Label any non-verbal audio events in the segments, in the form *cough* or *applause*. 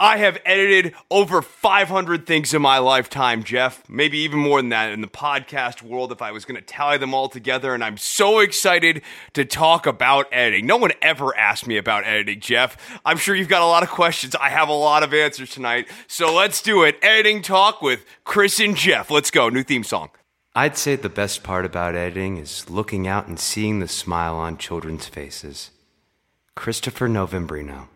I have edited over 500 things in my lifetime, Jeff. Maybe even more than that in the podcast world if I was going to tally them all together. And I'm so excited to talk about editing. No one ever asked me about editing, Jeff. I'm sure you've got a lot of questions. I have a lot of answers tonight. So let's do it. Editing talk with Chris and Jeff. Let's go. New theme song. I'd say the best part about editing is looking out and seeing the smile on children's faces. Christopher Novembrino.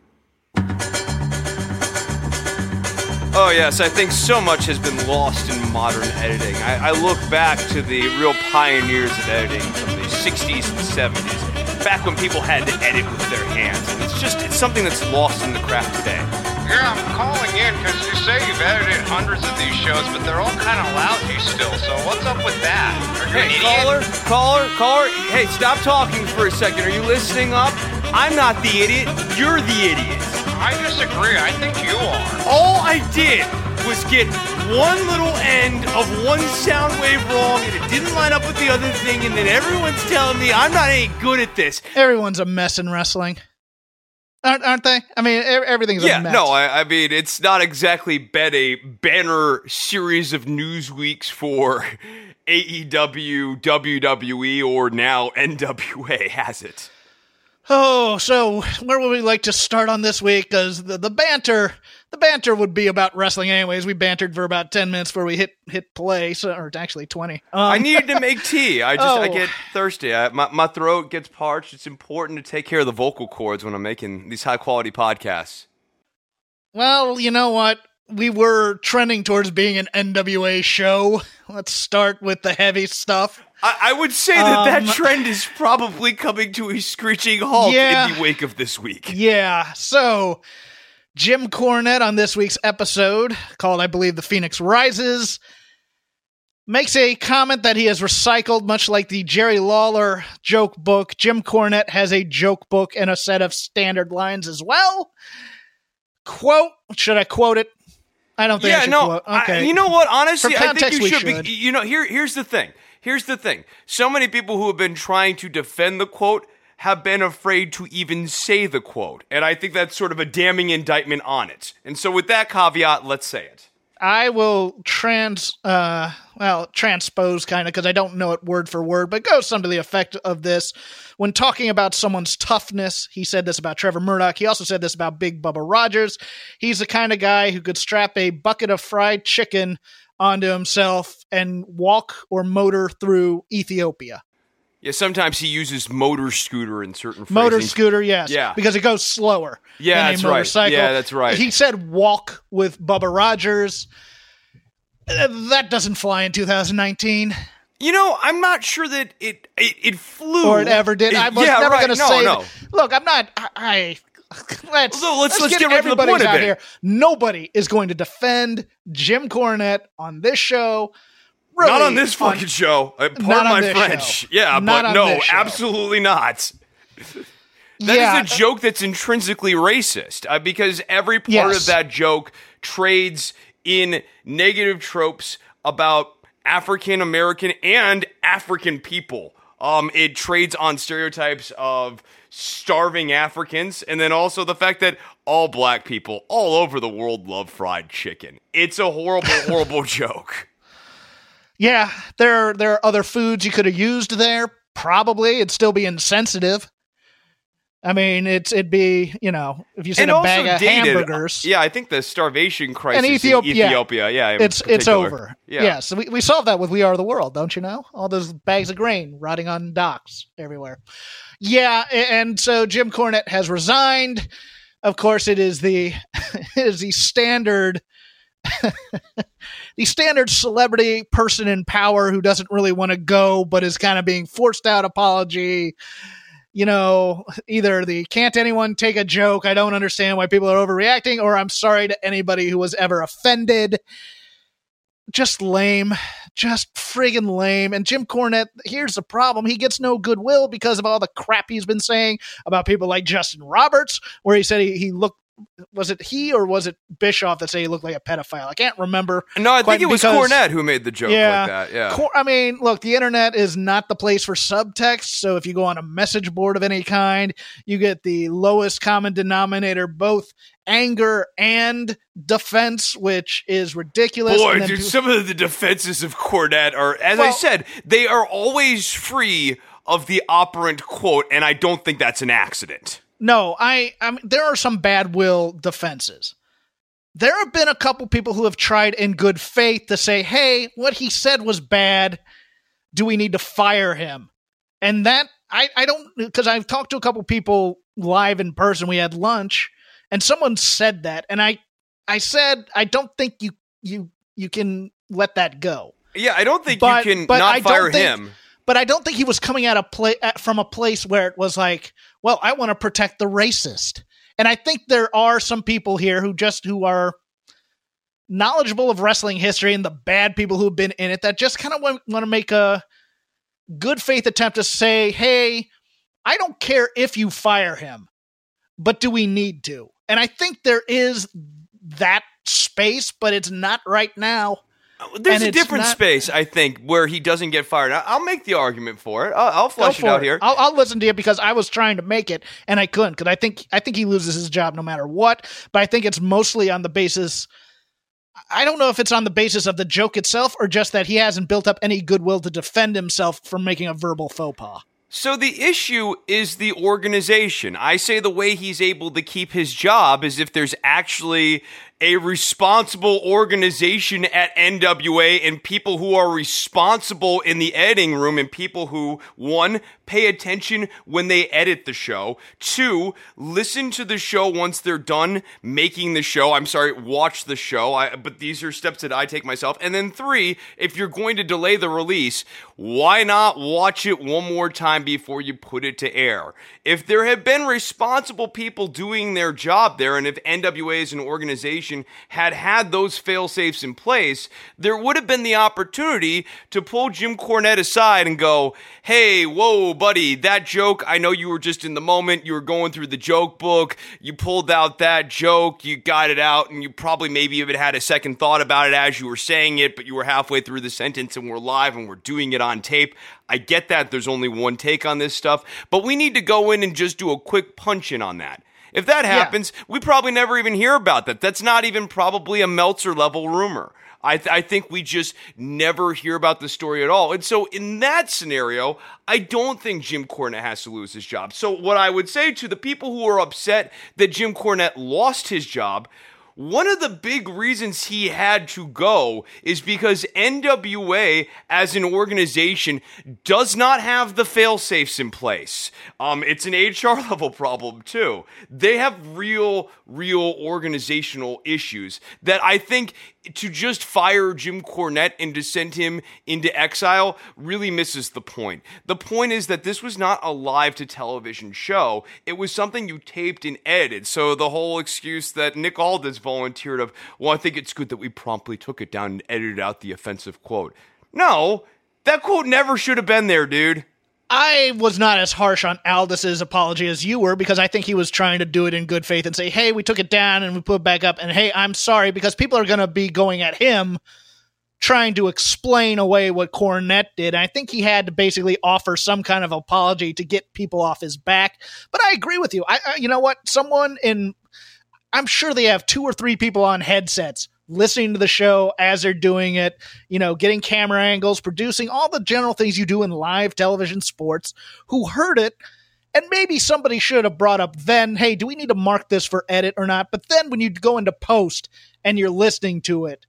Oh, yes, I think so much has been lost in modern editing. I, I, look back to the real pioneers of editing from the 60s and 70s, back when people had to edit with their hands. And it's just, it's something that's lost in the craft today. Yeah, I'm calling in because you say you've edited hundreds of these shows, but they're all kind of lousy still. So what's up with that? Are you hey, caller, caller, caller. Hey, stop talking for a second. Are you listening up? I'm not the idiot. You're the idiot. I disagree. I think you are. All I did was get one little end of one sound wave wrong, and it didn't line up with the other thing, and then everyone's telling me I'm not any good at this. Everyone's a mess in wrestling. Aren't, aren't they? I mean, e- everything's Yeah, a mess. no, I, I mean it's not exactly been a banner series of news weeks for *laughs* AEW, WWE, or now NWA, has it? Oh, so where would we like to start on this week? Because the, the banter, the banter would be about wrestling anyways. We bantered for about ten minutes before we hit hit play, so, or actually twenty. Um, I needed to make tea. I just I *laughs* Oh. get thirsty. I, my my throat gets parched. It's important to take care of the vocal cords when I'm making these high quality podcasts. Well, you know what? We were trending towards being an NWA show. Let's start with the heavy stuff. I, I would say that Um, that trend is probably coming to a screeching halt Yeah. in the wake of this week. Yeah. So Jim Cornette on this week's episode, called I believe The Phoenix Rises, makes a comment that he has recycled, much like the Jerry Lawler joke book. Jim Cornette has a joke book and a set of standard lines as well. Quote, should I quote it? I don't think Yeah, should no. quote. I- Okay. you know what? Honestly, For I think you should. should. Be, you know, here here's the thing. Here's the thing. So many people who have been trying to defend the quote have been afraid to even say the quote, and I think that's sort of a damning indictment on it. And so, with that caveat, let's say it. I will trans, uh, well, transpose kind of because I don't know it word for word, but goes some to the effect of this. When talking about someone's toughness, he said this about Trevor Murdoch. He also said this about Big Bubba Rogers. He's the kind of guy who could strap a bucket of fried chicken onto himself and walk or motor through Ethiopia. Yeah, sometimes he uses motor scooter in certain forms. Motor phrasing. scooter, yes. Yeah. Because it goes slower. Yeah, than a that's right. Yeah, that's right. He said walk with Bubba Rogers. That doesn't fly in 2019. You know, I'm not sure that it it, it flew or it ever did. It- I was yeah, never right. going to no, say. no. Look, I'm not. I. *laughs* Let's, So let's- let's get right to the everybody's point of out it. here. Nobody is going to defend Jim Cornette on this show. Really, not on this fucking show. Uh, Not pardon on my French. show. *laughs* Yeah, Not but no, absolutely not. *laughs* That is yeah, a joke that's intrinsically racist uh, because every part Yes. of that joke trades in negative tropes about African American and African people. Um, it trades on stereotypes of starving Africans and then also the fact that all black people all over the world love fried chicken. It's a horrible, *laughs* horrible joke. yeah. There, there are other foods you could have used there. Probably, it'd still be insensitive. I mean, it's it'd be you know if you said a bag of dated. hamburgers. Uh, yeah, I think the starvation crisis in Ethiopia- yeah. Ethiopia. Yeah, in it's it's over. Yeah. Yes, we we solved that with We Are the World, don't you know? All those bags of grain rotting on docks everywhere. Yeah, and so Jim Cornette has resigned. Of course, it is the *laughs* it is the standard *laughs* the standard celebrity person in power who doesn't really want to go but is kind of being forced out apology. You know, either the can't anyone take a joke, I don't understand why people are overreacting, or I'm sorry to anybody who was ever offended just lame, just friggin' lame. And Jim Cornette, here's the problem: he gets no goodwill because of all the crap he's been saying about people like Justin Roberts, where he said he, he looked was it he or was it Bischoff that said he looked like a pedophile? I can't remember. No, I think it was because- Cornette who made the joke Yeah. like that. Yeah. Cor- I mean, look, the internet is not the place for subtext. So if you go on a message board of any kind, you get the lowest common denominator, both anger and defense, which is ridiculous. Boy, dude, people- some of the defenses of Cornette are, as I said, they are always free of the operant quote, and I don't think that's an accident. No, I, I mean, there are some bad will defenses. There have been a couple people who have tried in good faith to say, hey, what he said was bad. Do we need to fire him? And that, I, I don't, because I've talked to a couple people live in person. We had lunch, and someone said that. And I, I said, I don't think you, you, you can let that go. Yeah, I don't think But- you can but not I fire think- him. But I don't think he was coming at a play at, uh, from a place where it was like, well, I want to protect the racist. And I think there are some people here who just who are knowledgeable of wrestling history and the bad people who've been in it that just kind of want, want to make a good faith attempt to say, "Hey, I don't care if you fire him, but do we need to?" And I think there is that space, but it's not right now. There's and a different not- space, I think, where he doesn't get fired. I'll make the argument for it. I'll, I'll Go flesh it out here. I'll, I'll listen to you because I was trying to make it and I couldn't because I think I think he loses his job no matter what. But I think it's mostly on the basis. I don't know if it's on the basis of the joke itself or just that he hasn't built up any goodwill to defend himself from making a verbal faux pas. So the issue is the organization. I say the way he's able to keep his job is if there's actually a responsible organization at NWA and people who are responsible in the editing room and people who, one, pay attention when they edit the show, two, listen to the show once they're done making the show. I'm sorry, watch the show. I, but these are steps that I take myself. And then three, if you're going to delay the release, why not watch it one more time before you put it to air? If there have been responsible people doing their job there, and if NWA is an organization had had those fail safes in place, there would have been the opportunity to pull Jim Cornette aside and go, Hey, whoa, buddy, that joke, I know you were just in the moment, you were going through the joke book, you pulled out that joke, you got it out, and you probably maybe even had a second thought about it as you were saying it, but you were halfway through the sentence and we're live and we're doing it on tape. I get that there's only one take on this stuff, but we need to go in and just do a quick punch in on that. If that happens, we probably never even hear about that. That's not even probably a Meltzer level rumor. I, th- I think we just never hear about the story at all. And so, in that scenario, I don't think Jim Cornette has to lose his job. So, what I would say to the people who are upset that Jim Cornette lost his job, one of the big reasons he had to go is because NWA as an organization does not have the fail safes in place. Um, it's an HR *laughs* level problem too. They have real, real organizational issues that I think to just fire Jim Cornette and to send him into exile really misses the point. The point is that this was not a live to television show. It was something you taped and edited. So the whole excuse that Nick Aldis volunteered of, well, I think it's good that we promptly took it down and edited out the offensive quote. No, that quote never should have been there, dude. I was not as harsh on Aldis's apology as you were because I think he was trying to do it in good faith and say, "Hey, we took it down and we put it back up," and "Hey, I'm sorry," because people are going to be going at him trying to explain away what Cornette did. I think he had to basically offer some kind of apology to get people off his back. But I agree with you. I, I you know what? Someone in I'm sure they have two or three people on headsets listening to the show as they're doing it, you know, getting camera angles, producing all the general things you do in live television sports who heard it. And maybe somebody should have brought up then, hey, do we need to mark this for edit or not? But then when you go into post and you're listening to it,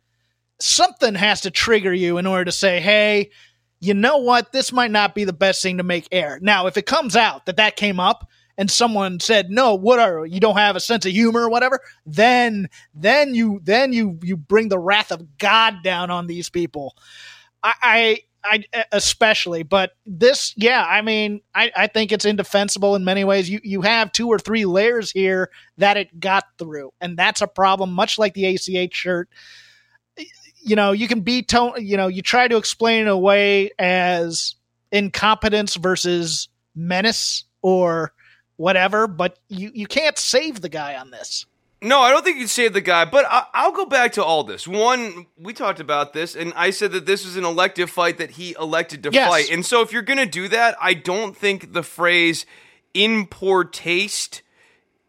something has to trigger you in order to say, hey, you know what? This might not be the best thing to make air. Now, if it comes out that that came up and someone said, no, what are you don't have a sense of humor or whatever, then, then you, then you, you bring the wrath of God down on these people. I, I, I especially, but this, yeah, I mean, I, I think it's indefensible in many ways. You, you have two or three layers here that it got through, and that's a problem, much like the ACH shirt you know, you can be tone, you know, you try to explain it away as incompetence versus menace or whatever, but you, you can't save the guy on this. No, I don't think you'd save the guy, but I, I'll go back to all this. One, we talked about this, and I said that this was an elective fight that he elected to Yes. fight. And so if you're going to do that, I don't think the phrase in poor taste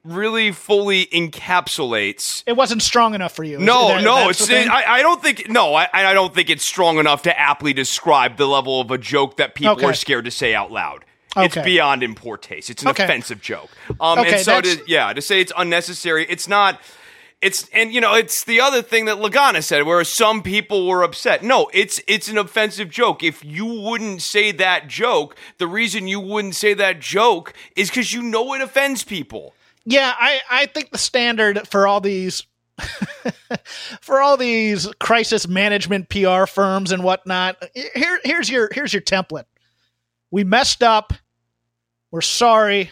really fully encapsulates It wasn't strong enough for you. no, no, it's. thing? I, I don't think. No, I, I don't think it's strong enough to aptly describe the level of a joke that people Okay. are scared to say out loud. It's beyond in poor taste. It's an Okay. offensive joke. Um, Okay, and so to yeah, to say it's unnecessary, it's not. It's and you know it's the other thing that Lagana said, where some people were upset. No, it's it's an offensive joke. If you wouldn't say that joke, the reason you wouldn't say that joke is because you know it offends people. Yeah, I, I think the standard for all these *laughs* for all these crisis management PR firms and whatnot, here here's your here's your template. We messed up. We're sorry.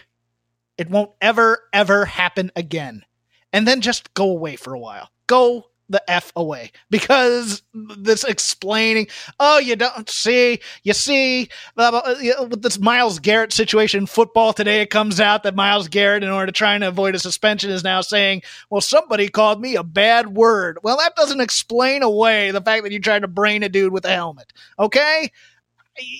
It won't ever, ever happen again. And then just go away for a while. Go the F away. Because this explaining, oh, you don't see, you see, blah, blah, uh, you know, with this Myles Garrett situation football today, it comes out that Myles Garrett, in order to try and avoid a suspension, is now saying, well, somebody called me a bad word. Well, that doesn't explain away the fact that you tried to brain a dude with a helmet. Okay?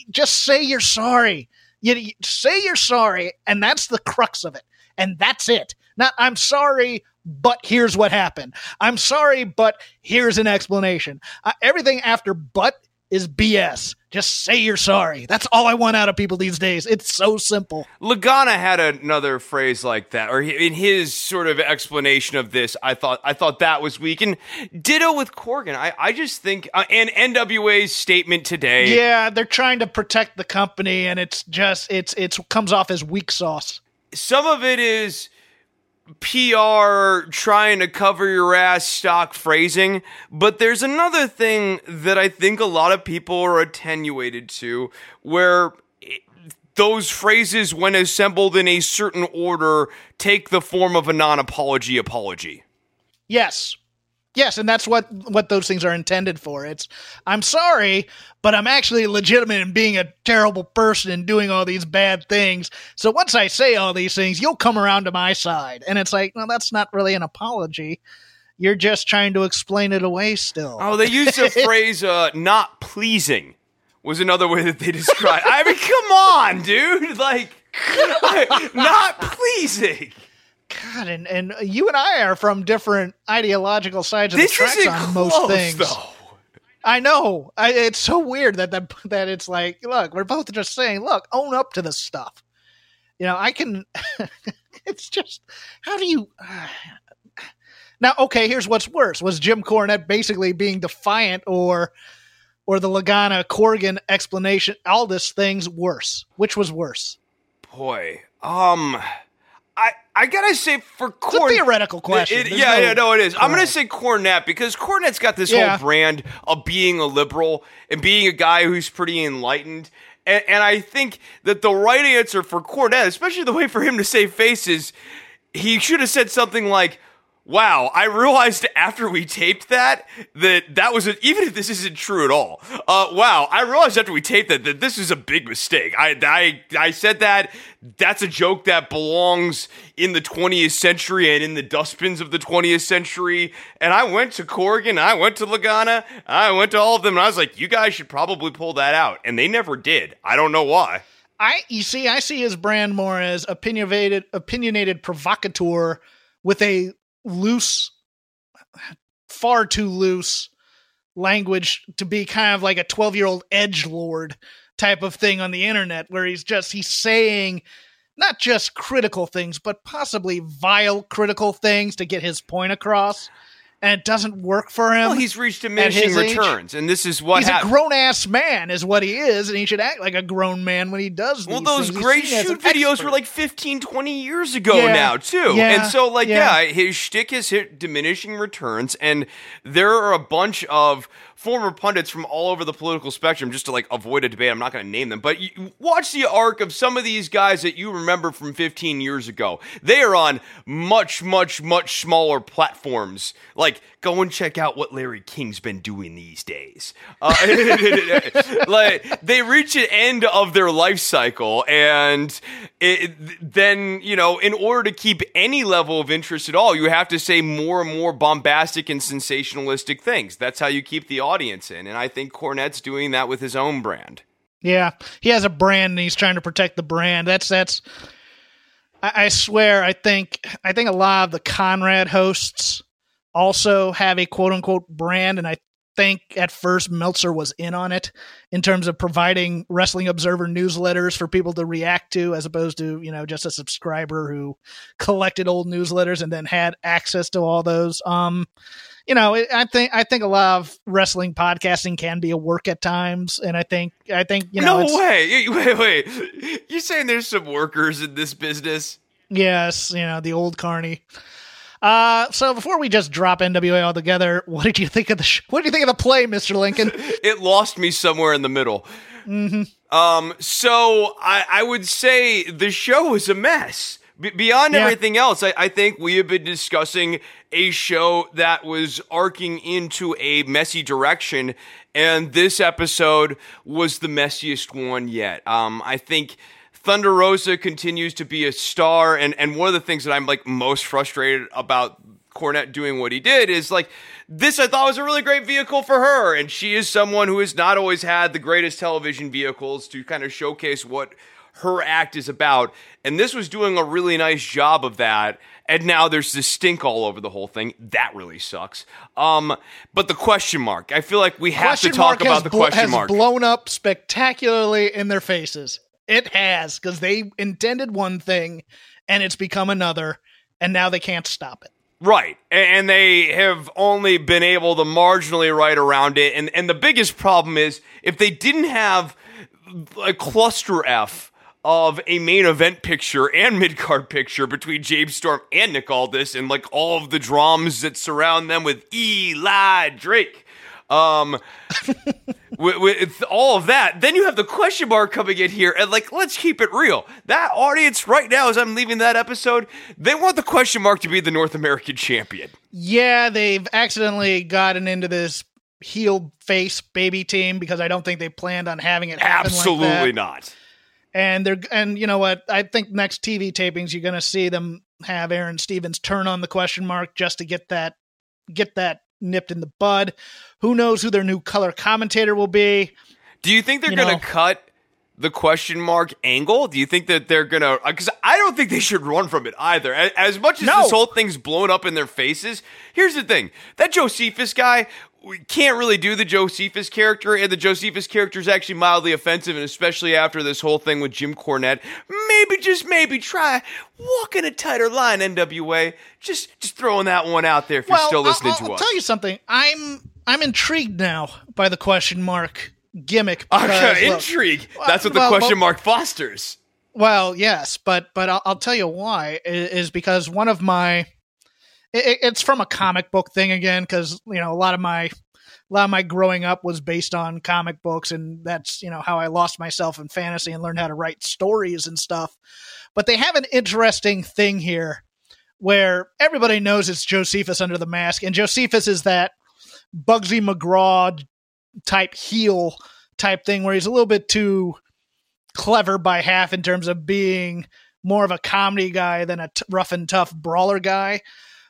Just say you're sorry. You, say you're sorry, and that's the crux of it. And that's it. Not, I'm sorry, but here's what happened. I'm sorry, but here's an explanation. Uh, everything after but is BS. Just say you're sorry. That's all I want out of people these days. It's so simple. Lagana had another phrase like that, or in his sort of explanation of this, I thought I thought that was weak. And ditto with Corgan. I, I just think, uh, and NWA's statement today. Yeah, they're trying to protect the company, and it's just it's it's comes off as weak sauce. Some of it is PR trying to cover your ass stock phrasing, but there's another thing that I think a lot of people are attenuated to, where those phrases, when assembled in a certain order, take the form of a non apology apology. Yes. Yes, and that's what what those things are intended for. It's I'm sorry, but I'm actually legitimate in being a terrible person and doing all these bad things. So once I say all these things, you'll come around to my side. And it's like, no, that's not really an apology. You're just trying to explain it away still. Oh, they used the *laughs* phrase uh, "not pleasing" was another way that they described. I mean, come on, dude! *laughs* Like, *laughs* not pleasing. God, and, and you and I are from different ideological sides of This the tracks on close, most things. though. I know. I, it's so weird that, that that it's like, look, we're both just saying, look, own up to this stuff. You know, I can. *laughs* it's just how do you? *sighs* now, okay, here's what's worse: was Jim Cornette basically being defiant, or or the Lagana Corgan explanation? All this things worse. Which was worse? Boy, um, I gotta say for It's Corn, theoretical question. It- There's yeah, no- yeah, no, it is. I'm gonna say Cornette because Cornette's got this Yeah. whole brand of being a liberal and being a guy who's pretty enlightened. And, and I think that the right answer for Cornette, especially the way for him to save faces, he should have said something like, Wow, I realized after we taped that that that was a, even if this isn't true at all. Uh, wow, I realized after we taped that that this is a big mistake. I, I I said that that's a joke that belongs in the 20th century and in the dustbins of the 20th century. And I went to Corgan, I went to Lagana, I went to all of them, and I was like, you guys should probably pull that out. And they never did. I don't know why. I you see, I see his brand more as opinionated, opinionated provocateur with a loose, far too loose language to be kind of like a twelve year old edge lord type of thing on the internet, where he's just he's saying not just critical things, but possibly vile critical things to get his point across, and it doesn't work for him. Well, he's reached diminishing his age, returns, and this is what He's a grown ass man, is what he is, and he should act like a grown man when he does. Well, those things. Great shoot videos expert. were like 15, 20 years ago Yeah. now, too. Yeah. And so, like, Yeah. yeah. his shtick has hit diminishing returns, and there are a bunch of former pundits from all over the political spectrum, just to like avoid a debate. I'm not going to name them, but you watch the arc of some of these guys that you remember from 15 years ago. They are on much, much, much smaller platforms, like like go and check out what Larry King's been doing these days. Uh, *laughs* like they reach an end of their life cycle, and it, then you know, in order to keep any level of interest at all, you have to say more and more bombastic and sensationalistic things. That's how you keep the audience in, and I think Cornette's doing that with his own brand. Yeah, he has a brand, and he's trying to protect the brand. That's that's. I, I swear, I think I think a lot of the Conrad hosts also have a quote unquote brand, and I think at first Meltzer was in on it in terms of providing Wrestling Observer newsletters for people to react to, as opposed to you know just a subscriber who collected old newsletters and then had access to all those. Um, you know, I think I think a lot of wrestling podcasting can be a work at times, and I think I think you know. No way! Wait, wait. You saying there's some workers in this business? Yes, you know the old carny. Uh, so before we just drop NWA altogether, *laughs* what did you think of the sh- what did you think of the play, Mister Lincoln? *laughs* it lost me somewhere in the middle. Mm-hmm. Um, so I, I would say the show was a mess. B- beyond Yeah. everything else, I, I think we have been discussing a show that was arcing into a messy direction, and this episode was the messiest one yet. Um, I think Thunder Rosa continues to be a star, and, and one of the things that I'm like most frustrated about Cornette doing what he did is like this I thought was a really great vehicle for her and she is someone who has not always had the greatest television vehicles to kind of showcase what her act is about and this was doing a really nice job of that and now there's this stink all over the whole thing that really sucks um but the question mark I feel like we have question to talk about the blo- question mark. has blown up spectacularly in their faces. It has because they intended one thing, and it's become another, and now they can't stop it. Right. And they have only been able to marginally write around it. And and the biggest problem is if they didn't have a cluster F of a main event picture and mid card picture between James Storm and Nick Aldis and like all of the drums that surround them with Eli Drake. Um *laughs* with, with all of that, then you have the question mark coming in here, and like, let's keep it real. That audience right now, as I'm leaving that episode, they want the question mark to be the North American champion. Yeah, they've accidentally gotten into this heel face baby team because I don't think they planned on having it happen Absolutely like that. not. And they're and you know what? I think next TV tapings you're going to see them have Aron Stevens turn on the question mark just to get that get that nipped in the bud. Who knows who their new color commentator will be? Do you think they're going to cut the question mark angle? Do you think that they're going to? Uh, because I don't think they should run from it either. As, as much as No. this whole thing's blown up in their faces, here's the thing: that Josephus guy. We can't really do the Josephus character, and the Josephus character is actually mildly offensive, and especially after this whole thing with Jim Cornette. Maybe, just maybe, try walking a tighter line, NWA. Just, just throwing that one out there if you're still listening I'll, to I'll tell you something. I'm I'm intrigued now by the question mark gimmick. Because, look, intrigue. That's what the well, question well- mark fosters. Well, yes, but but I'll, I'll tell you why is because one of my it, it's from a comic book thing again because you know a lot of my a lot of my growing up was based on comic books and that's you know how I lost myself in fantasy and learned how to write stories and stuff. But they have an interesting thing here where everybody knows it's Josephus under the mask and Josephus is that Bugsy McGraw type heel type thing where he's a little bit too clever by half in terms of being more of a comedy guy than a t- rough and tough brawler guy.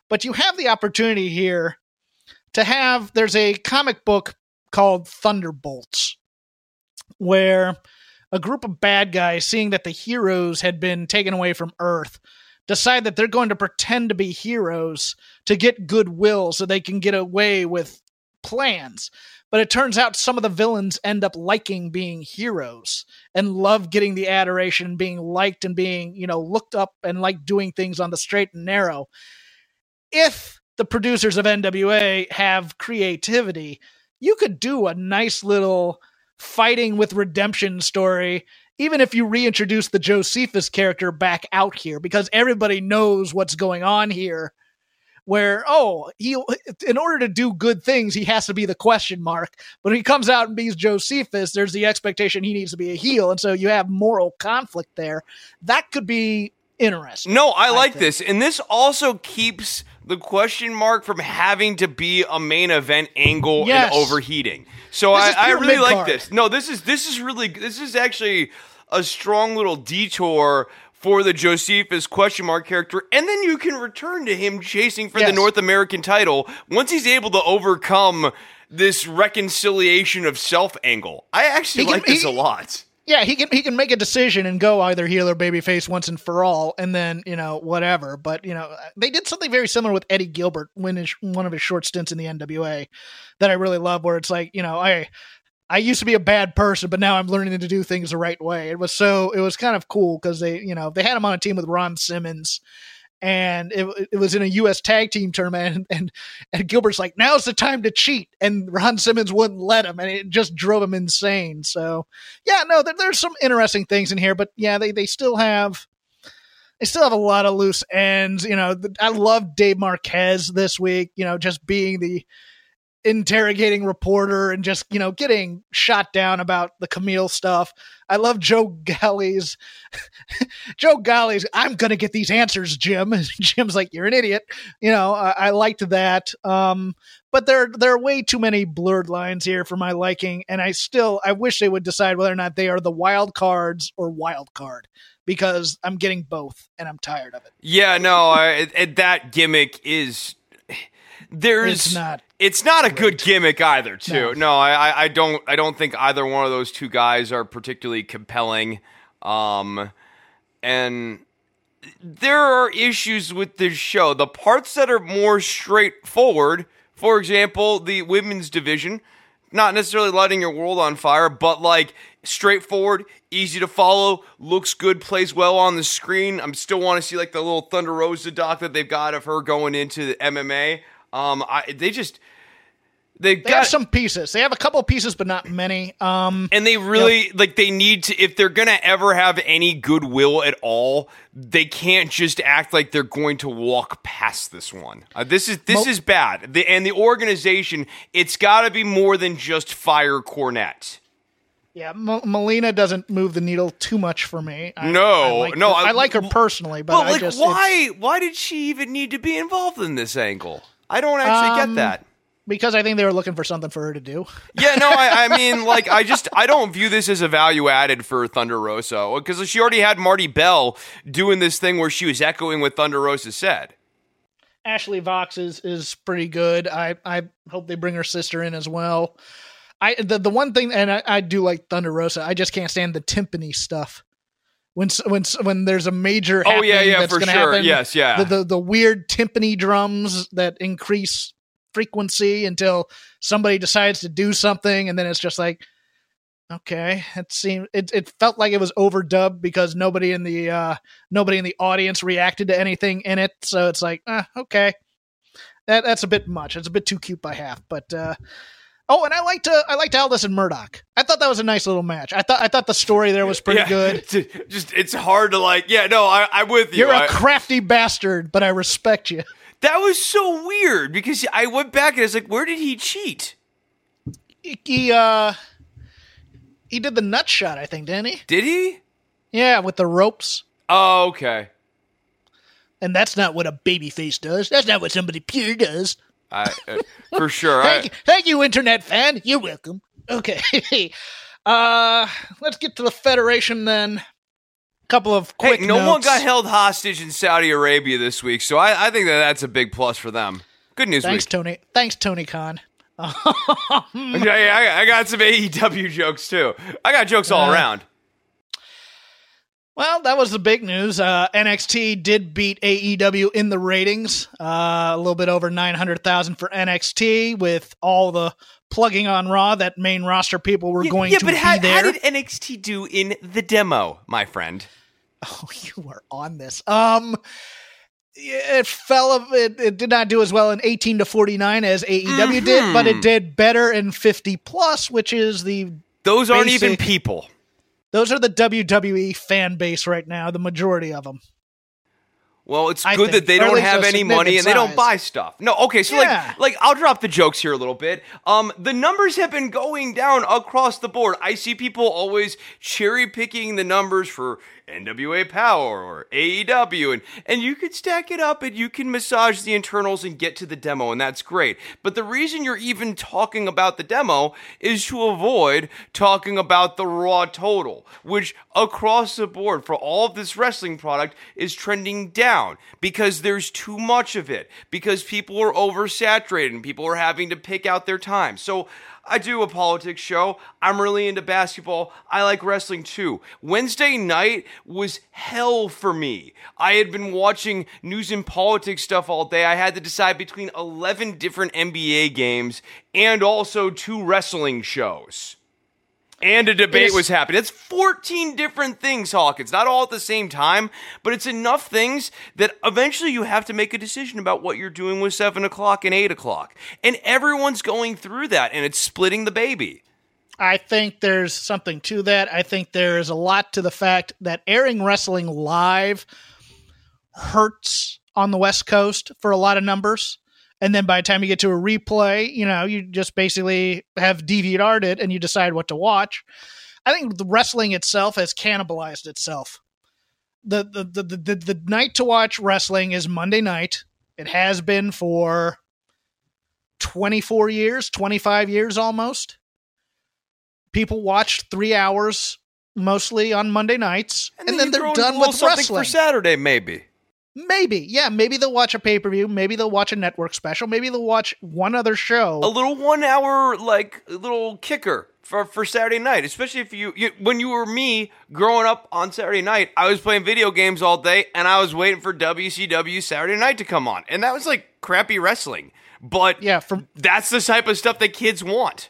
But you have the opportunity here to have there's a comic book called Thunderbolts where a group of bad guys seeing that the heroes had been taken away from Earth decide that they're going to pretend to be heroes to get goodwill so they can get away with plans. But it turns out some of the villains end up liking being heroes and love getting the adoration, being liked and being, you know, looked up and like doing things on the straight and narrow. If the producers of NWA have creativity, you could do a nice little fighting with redemption story even if you reintroduce the Josephus character back out here because everybody knows what's going on here where oh he in order to do good things he has to be the question mark but when he comes out and beats josephus there's the expectation he needs to be a heel and so you have moral conflict there that could be interesting No, I like think. this. And this also keeps the question mark from having to be a main event angle Yes. and overheating. So I, I really like mid-card. this. No, this is this is really this is actually a strong little detour for the Josephus question mark character, and then you can return to him chasing for the North American title once he's able to overcome this reconciliation of self angle. I actually He can- like this he- a lot. Yeah, he can he can make a decision and go either heel or babyface once and for all, and then you know whatever. But you know they did something very similar with Eddie Gilbert when his, one of his short stints in the NWA that I really love, where it's like you know I I used to be a bad person, but now I'm learning to do things the right way. It was so it was kind of cool because they you know they had him on a team with Ron Simmons. And it, it was in a U.S. tag team tournament, and, and and Gilbert's like, "Now's the time to cheat," and Ron Simmons wouldn't let him, and it just drove him insane. So, yeah, no, there, there's some interesting things in here, but yeah, they they still have they still have a lot of loose ends. You know, I love Dave Marquez this week. You know, just being the interrogating reporter and just you know getting shot down about the Camille stuff. I love Joe Galli's *laughs* Joe Galli's. I'm gonna get these answers, Jim. *laughs* Jim's like, you're an idiot. You know, I, I liked that. Um, but there there are way too many blurred lines here for my liking, and I still I wish they would decide whether or not they are the wild cards or wild card because I'm getting both and I'm tired of it. Yeah, no, I, that gimmick is there's It's not it's not a good gimmick either. Too No. no, I, I don't I don't think either one of those two guys are particularly compelling. Um, and there are issues with this show. The parts that are more straightforward, for example, the women's division, not necessarily lighting your world on fire, but like straightforward, easy to follow, looks good, plays well on the screen. I'm still want to see like the little Thunder Rosa doc that they've got of her going into the MMA. Um, I they just They got have some pieces. They have a couple pieces, but not many. Um, and they really like they need to if they're gonna ever have any goodwill at all they can't just act like they're going to walk past this one uh, this is this Mo- is bad the, and the organization it's got to be more than just fire cornette yeah, M- Melina doesn't move the needle too much for me. I, No, I like no, her, I, I- like her personally, but I like just why why did she even need to be involved in this angle i don't actually Um, get that because I think they were looking for something for her to do. Yeah, no, I, I *laughs* mean, like, I just I don't view this as a value added for Thunder Rosa because she already had Marti Belle doing this thing where she was echoing what Thunder Rosa said. Ashley Vox is is pretty good. I I hope they bring her sister in as well. I the the one thing, and I, I do like Thunder Rosa. I just can't stand the timpani stuff. When when when there's a major Oh, yeah, yeah, that's for sure. happen, Yes, yeah. the, the the weird timpani drums that increase frequency until somebody decides to do something, and then it's just like okay it seemed it, it felt like it was overdubbed because nobody in the uh nobody in the audience reacted to anything in it so it's like uh, okay that that's a bit much it's a bit too cute by half but uh oh and i liked uh, i liked aldis and murdoch i thought that was a nice little match i thought i thought the story there was pretty Yeah, good *laughs* Just it's hard to like. Yeah, no, I, I'm with you. you're a crafty bastard but i respect you that was so weird because I went back and I was like, where did he cheat? he uh he did the nut shot i think didn't he Did he? yeah with the ropes Oh, okay. and that's not what a baby face does that's not what somebody pure does I, uh, for sure. thank, I, you, thank you internet fan you're welcome okay *laughs* uh let's get to the federation then couple of hey, quick no one got held hostage in Saudi Arabia this week, so I, I think that that's a big plus for them. Good news thanks week. tony thanks tony khan *laughs* I, I got some AEW jokes too. I got jokes all Uh, around. Well, that was the big news. Uh, NXT did beat AEW in the ratings, uh, a little bit over 900,000 for NXT with all the plugging on Raw that main roster people were going yeah, to but be how, did NXT do in the demo, my friend? oh, *laughs* you are on this. Um, it fell. It, it did not do as well in 18 to 49 as AEW did, but Mm-hmm. it did better in 50 plus, which is the Those aren't even people. Those are the WWE fan base right now. The majority of them. Well, it's I good think, that they don't have any money and they don't buy stuff. No, okay, so Yeah. like like I'll drop the jokes here a little bit. Um the numbers have been going down across the board. I see people always cherry picking the numbers for NWA Power or AEW and and you can stack it up and you can massage the internals and get to the demo and that's great. But the reason you're even talking about the demo is to avoid talking about the raw total, which across the board for all of this wrestling product is trending down because there's too much of it because people are oversaturated and people are having to pick out their time. So I do a politics show. I'm really into basketball. I like wrestling too. Wednesday night was hell for me. I had been watching news and politics stuff all day. I had to decide between 11 different NBA games and also two wrestling shows. And a debate was happening. It's 14 different things, Hawkins. Not all at the same time, but it's enough things that eventually you have to make a decision about what you're doing with 7 o'clock and 8 o'clock. And everyone's going through that, and it's splitting the baby. I think there's something to that. I think there is a lot to the fact that airing wrestling live hurts on the West Coast for a lot of numbers. And then by the time you get to a replay, you know, you just basically have DVR'd it and you decide what to watch. I think the wrestling itself has cannibalized itself. The the, the, the, the, the night to watch wrestling is Monday night. It has been for 24 years, 25 years almost people watch three hours mostly on Monday nights, and, then, you they're throw in a done with something wrestling. for Saturday, maybe. Maybe, yeah, maybe they'll watch a pay per view, maybe they'll watch a network special, maybe they'll watch one other show. A little one hour, like, little kicker. For, for Saturday night, especially if you, you when you were me growing up on Saturday night, I was playing video games all day and I was waiting for WCW Saturday night to come on, and that was like crappy wrestling. But Yeah, from- that's the type of stuff that kids want.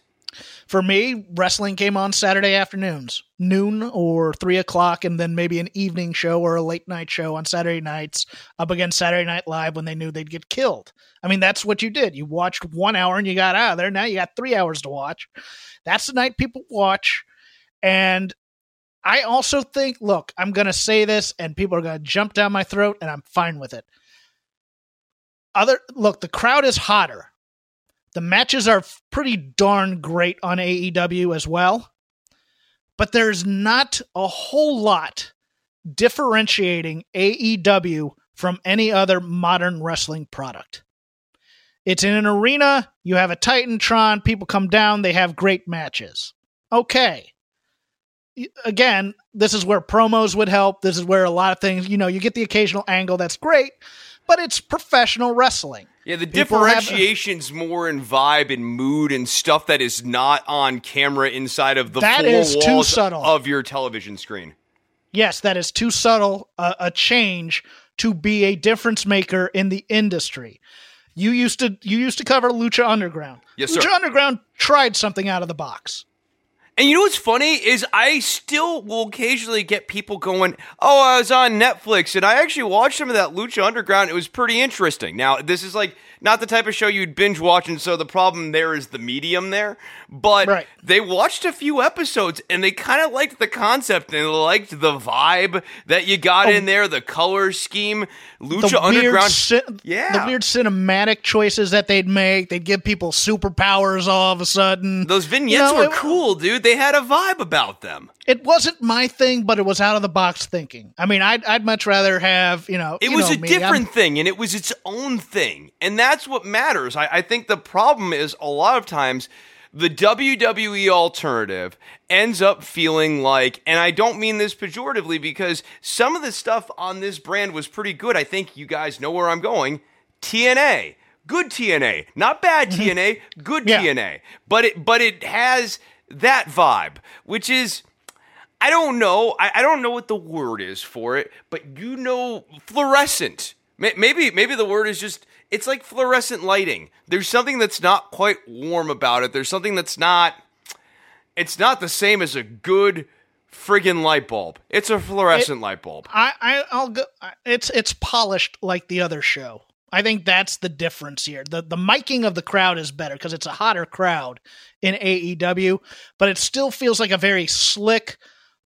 For me, wrestling came on Saturday afternoons, noon or three o'clock, and then maybe an evening show or a late night show on Saturday nights up against Saturday Night Live when they knew they'd get killed. I mean, that's what you did. You watched one hour and you got out of there. Now you got three hours to watch. That's the night people watch. And I also think, look, I'm going to say this and people are going to jump down my throat and I'm fine with it. Other look, the crowd is hotter. The matches are pretty darn great on AEW as well. But there's not a whole lot differentiating AEW from any other modern wrestling product. It's in an arena, you have a Titantron, people come down, they have great matches. Okay. Again, this is where promos would help. This is where a lot of things, you know, you get the occasional angle that's great, but it's professional wrestling. Yeah, the People have- differentiation's more in vibe and mood and stuff that is not on camera inside of the That is too subtle. of your television screen. yes, that is too subtle a, a change to be a difference maker in the industry. You used to you used to cover Lucha Underground. Yes, Lucha sir. Underground tried something out of the box. And you know what's funny is I still will occasionally get people going, "Oh, I was on Netflix and I actually watched some of that Lucha Underground. It was pretty interesting." Now, this is like not the type of show you'd binge watch, and so the problem there is the medium there. But Right. they watched a few episodes and they kind of liked the concept and they liked the vibe that you got oh. in there, the color scheme. Lucha the Underground, ci- yeah, the weird cinematic choices that they'd make. They'd give people superpowers all of a sudden. those vignettes You know, were it- cool, dude. They had a vibe about them. It wasn't my thing, but it was out of the box thinking. I mean, I'd I'd much rather have you know. It you was know a me, I'm- different thing, and it was its own thing, and that's what matters. I, I think the problem is a lot of times the WWE alternative ends up feeling like, and I don't mean this pejoratively because some of the stuff on this brand was pretty good. I think you guys know where I'm going. TNA, good TNA, not bad mm-hmm. TNA, good Yeah. TNA, but it but it has that vibe, which is. I don't know. I, I don't know what the word is for it, but you know, fluorescent. Maybe maybe the word is just it's like fluorescent lighting. There's something that's not quite warm about it. There's something that's not. It's not the same as a good friggin' light bulb. It's a fluorescent light bulb. I, I I'll go. It's it's polished like the other show. I think that's the difference here. the The miking of the crowd is better because it's a hotter crowd in AEW, but it still feels like a very slick,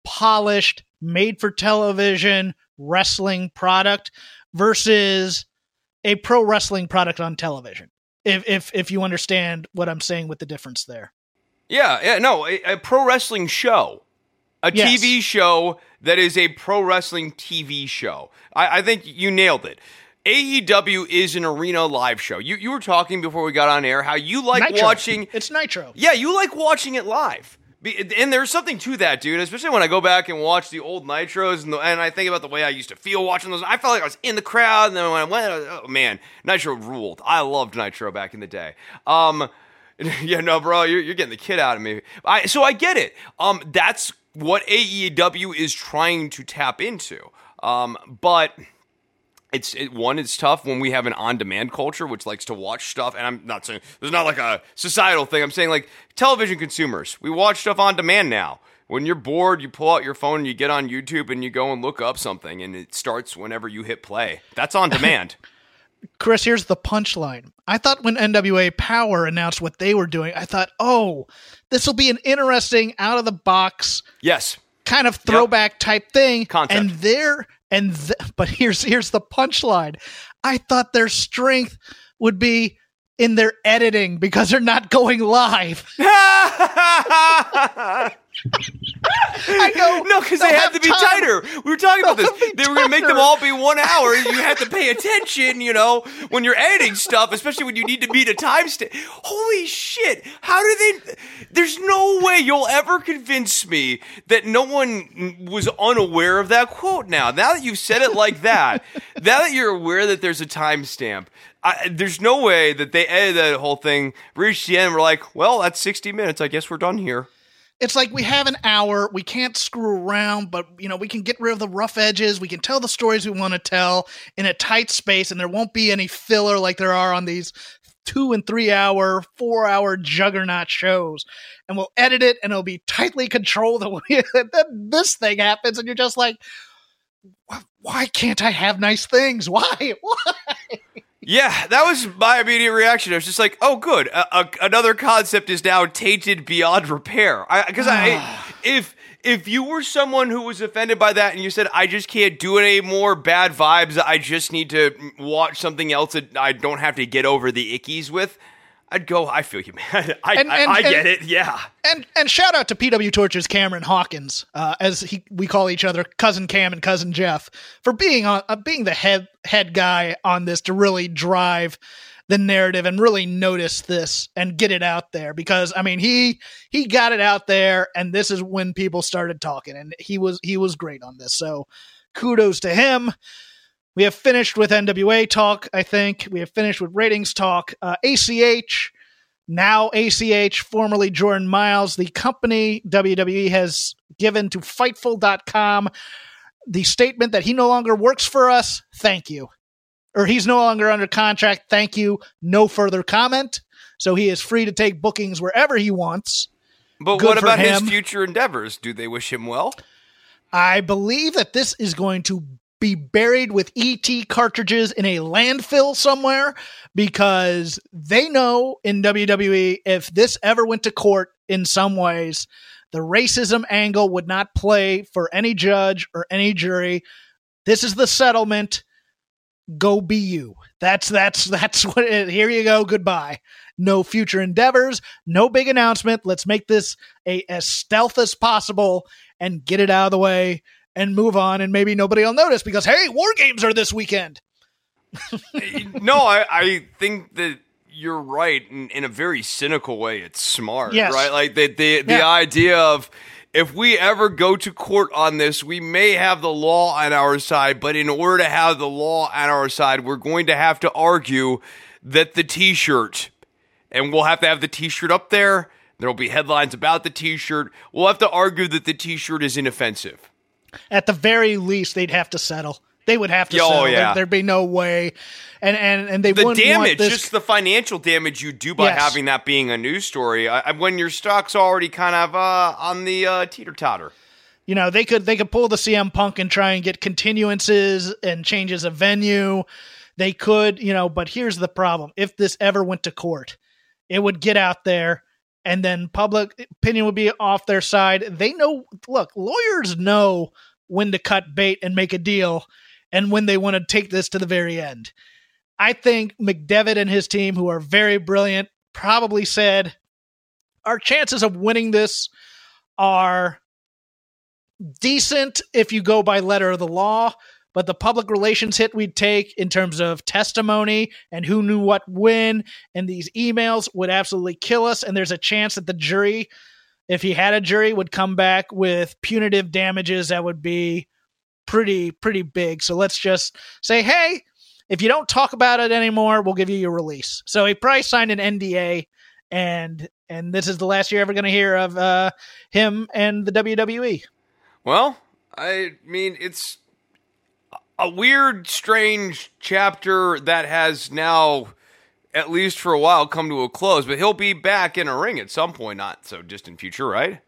polished, made for television wrestling product versus a pro wrestling product on television. If if if you understand what I'm saying with the difference there. Yeah, yeah, no, a, a pro wrestling show. a Yes. TV show that is a pro wrestling TV show. I, I think you nailed it. AEW is an arena live show. You you were talking before we got on air how you like Nitro. watching It's Nitro. Yeah, you like watching it live. And there's something to that, dude. Especially when I go back and watch the old nitros, and, the, and I think about the way I used to feel watching those. I felt like I was in the crowd, and then when I went, oh man, Nitro ruled. I loved Nitro back in the day. Um, *laughs* yeah, no, bro, you're, you're getting the kid out of me. I so I get it. Um, that's what AEW is trying to tap into. Um, but it's it, one it's tough when we have an on-demand culture which likes to watch stuff and i'm not saying there's not like a societal thing i'm saying like television consumers we watch stuff on demand now when you're bored you pull out your phone and you get on youtube and you go and look up something and it starts whenever you hit play that's on demand *laughs* Chris, here's the punchline. I thought when NWA Power announced what they were doing, I thought, oh, this will be an interesting out of the box yes kind of throwback type thing. Concept. And there, and th- but here's here's the punchline. I thought their strength would be in their editing because they're not going live. *laughs* I go, *laughs* no because they'll had to be time. tighter. We were talking about They'll this they were going to make them all be one hour. You have to pay attention you know when you're editing stuff especially when you need to meet a time stamp holy shit. How do they there's no way you'll ever convince me that no one was unaware of that quote now. Now that you've said it like that now that you're aware that there's a timestamp I, there's no way that they edited that whole thing. Reached the end and we're like well that's 60 minutes. I guess we're done here it's like we have an hour we can't screw around but you know we can get rid of the rough edges we can tell the stories we want to tell in a tight space and there won't be any filler like there are on these two and three hour four hour juggernaut shows. And we'll edit it and it'll be tightly controlled *laughs* then this thing happens and you're just like "Why- why can't i have nice things? *laughs* Why? Why Yeah, that was my immediate reaction. I was just like, "Oh, good. A, a, another concept is now tainted beyond repair." Because I, ah. if if you were someone who was offended by that and you said, "I just can't do it anymore," bad vibes. I just need to watch something else that I don't have to get over the ickies with. I'd go. I feel you, man. *laughs* I, And- I, and- I get and- it. Yeah. And and shout out to PW Torch's Cameron Hawkins, uh, as he we call each other, cousin Cam and cousin Jeff, for being on uh, being the head head guy on this to really drive the narrative and really notice this and get it out there because I mean he he got it out there and this is when people started talking and he was he was great on this so kudos to him we have finished with NWA talk I think we have finished with ratings talk uh, ACH now ACH, formerly Jordan Myles, the company WWE has given to Fightful.com the statement that he no longer works for us. Thank you. Or he's no longer under contract. Thank you. No further comment. So he is free to take bookings wherever he wants. But Good what about his future endeavors? Do they wish him well? I believe that this is going to be buried with ET cartridges in a landfill somewhere because they know in WWE if this ever went to court in some ways, the racism angle would not play for any judge or any jury. This is the settlement. Go be you. That's that's that's *laughs* what it, here you go. Goodbye. No future endeavors, no big announcement. Let's make this a as stealth as possible and get it out of the way and move on and maybe nobody will notice because hey, war games are this weekend. *laughs* no, I, I think that you're right in, in a very cynical way. It's smart, Yes. right? Like the the, the Yeah. idea of if we ever go to court on this, we may have the law on our side, but in order to have the law on our side, we're going to have to argue that the T-shirt, and we'll have to have the T-shirt up there. There'll be headlines about the T-shirt. We'll have to argue that the T-shirt is inoffensive. At the very least, they'd have to settle. They would have to Oh, settle. yeah. There, would be no way, and and and they the wouldn't want damage, just the financial damage you do by Yes. having that being a news story, I, I- when your stock's already kind of uh, on the uh, teeter totter. you know they could they could pull the CM Punk and try and get continuances and changes of venue. They could, you know, but here's the problem: if this ever went to court, it would get out there, and then public opinion would be off their side. They know, look, lawyers know when to cut bait and make a deal, and when they want to take this to the very end. I think McDevitt and his team, who are very brilliant, probably said our chances of winning this are decent if you go by letter of the law, but the public relations hit we'd take in terms of testimony and who knew what when and these emails would absolutely kill us. And there's a chance that the jury, if he had a jury, would come back with punitive damages that would be pretty, pretty big. So let's just say, hey, if you don't talk about it anymore, we'll give you your release. So he probably signed an NDA and and this is the last you're ever going to hear of uh, him and the WWE. Well, I mean, it's a weird, strange chapter that has now, at least for a while, come to a close. But he'll be back in a ring at some point, not so distant future, right?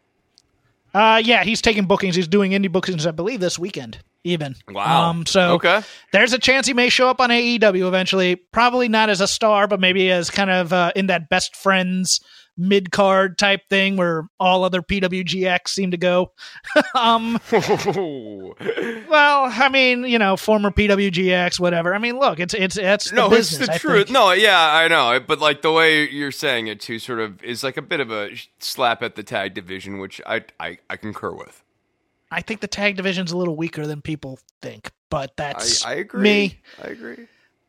Uh, yeah, he's taking bookings. He's doing indie bookings, I believe, this weekend. Even Wow. Um, so Okay. there's a chance he may show up on AEW eventually. Probably not as a star, but maybe as kind of uh, in that best friends mid card type thing where all other PWGX seem to go. *laughs* um, *laughs* well, I mean, you know, former PWGX, whatever. I mean, look, it's it's it's the no, business. it's the I truth. think. No, yeah, I know. But like the way you're saying it too, sort of is like a bit of a slap at the tag division, which I I, I concur with. I think the tag division's a little weaker than people think, but I, that's I agree. me I agree.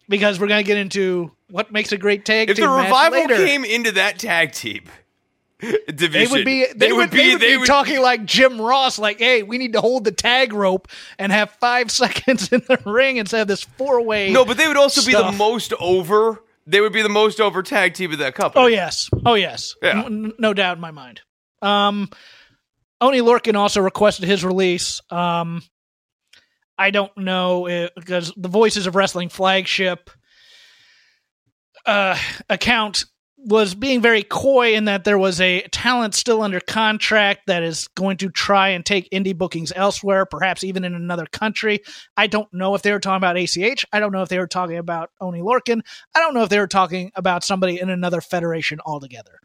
Because we're gonna get into what makes a great tag If team the match revival later. came into that tag team *laughs* division, they would be they, would, be. they would be talking like Jim Ross, like, "Hey, we need to hold the tag rope and have five *laughs* seconds in the ring instead of this four way." No, but they would also be the most over. They would be the most over tag team of that company. Oh yes, oh yes, Yeah. N- no doubt in my mind. Um, Oney Lorcan also requested his release. Um, I don't know because the Voices of Wrestling flagship uh, account was being very coy in that there was a talent still under contract that is going to try and take indie bookings elsewhere, perhaps even in another country. I don't know if they were talking about ACH. I don't know if they were talking about Oney Lorcan. I don't know if they were talking about somebody in another federation altogether.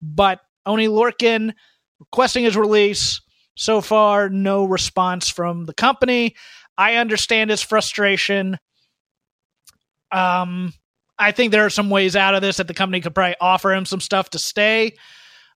But Oney Lorcan requesting his release. So far, no response from the company. I understand his frustration. Um, I think there are some ways out of this that the company could probably offer him some stuff to stay,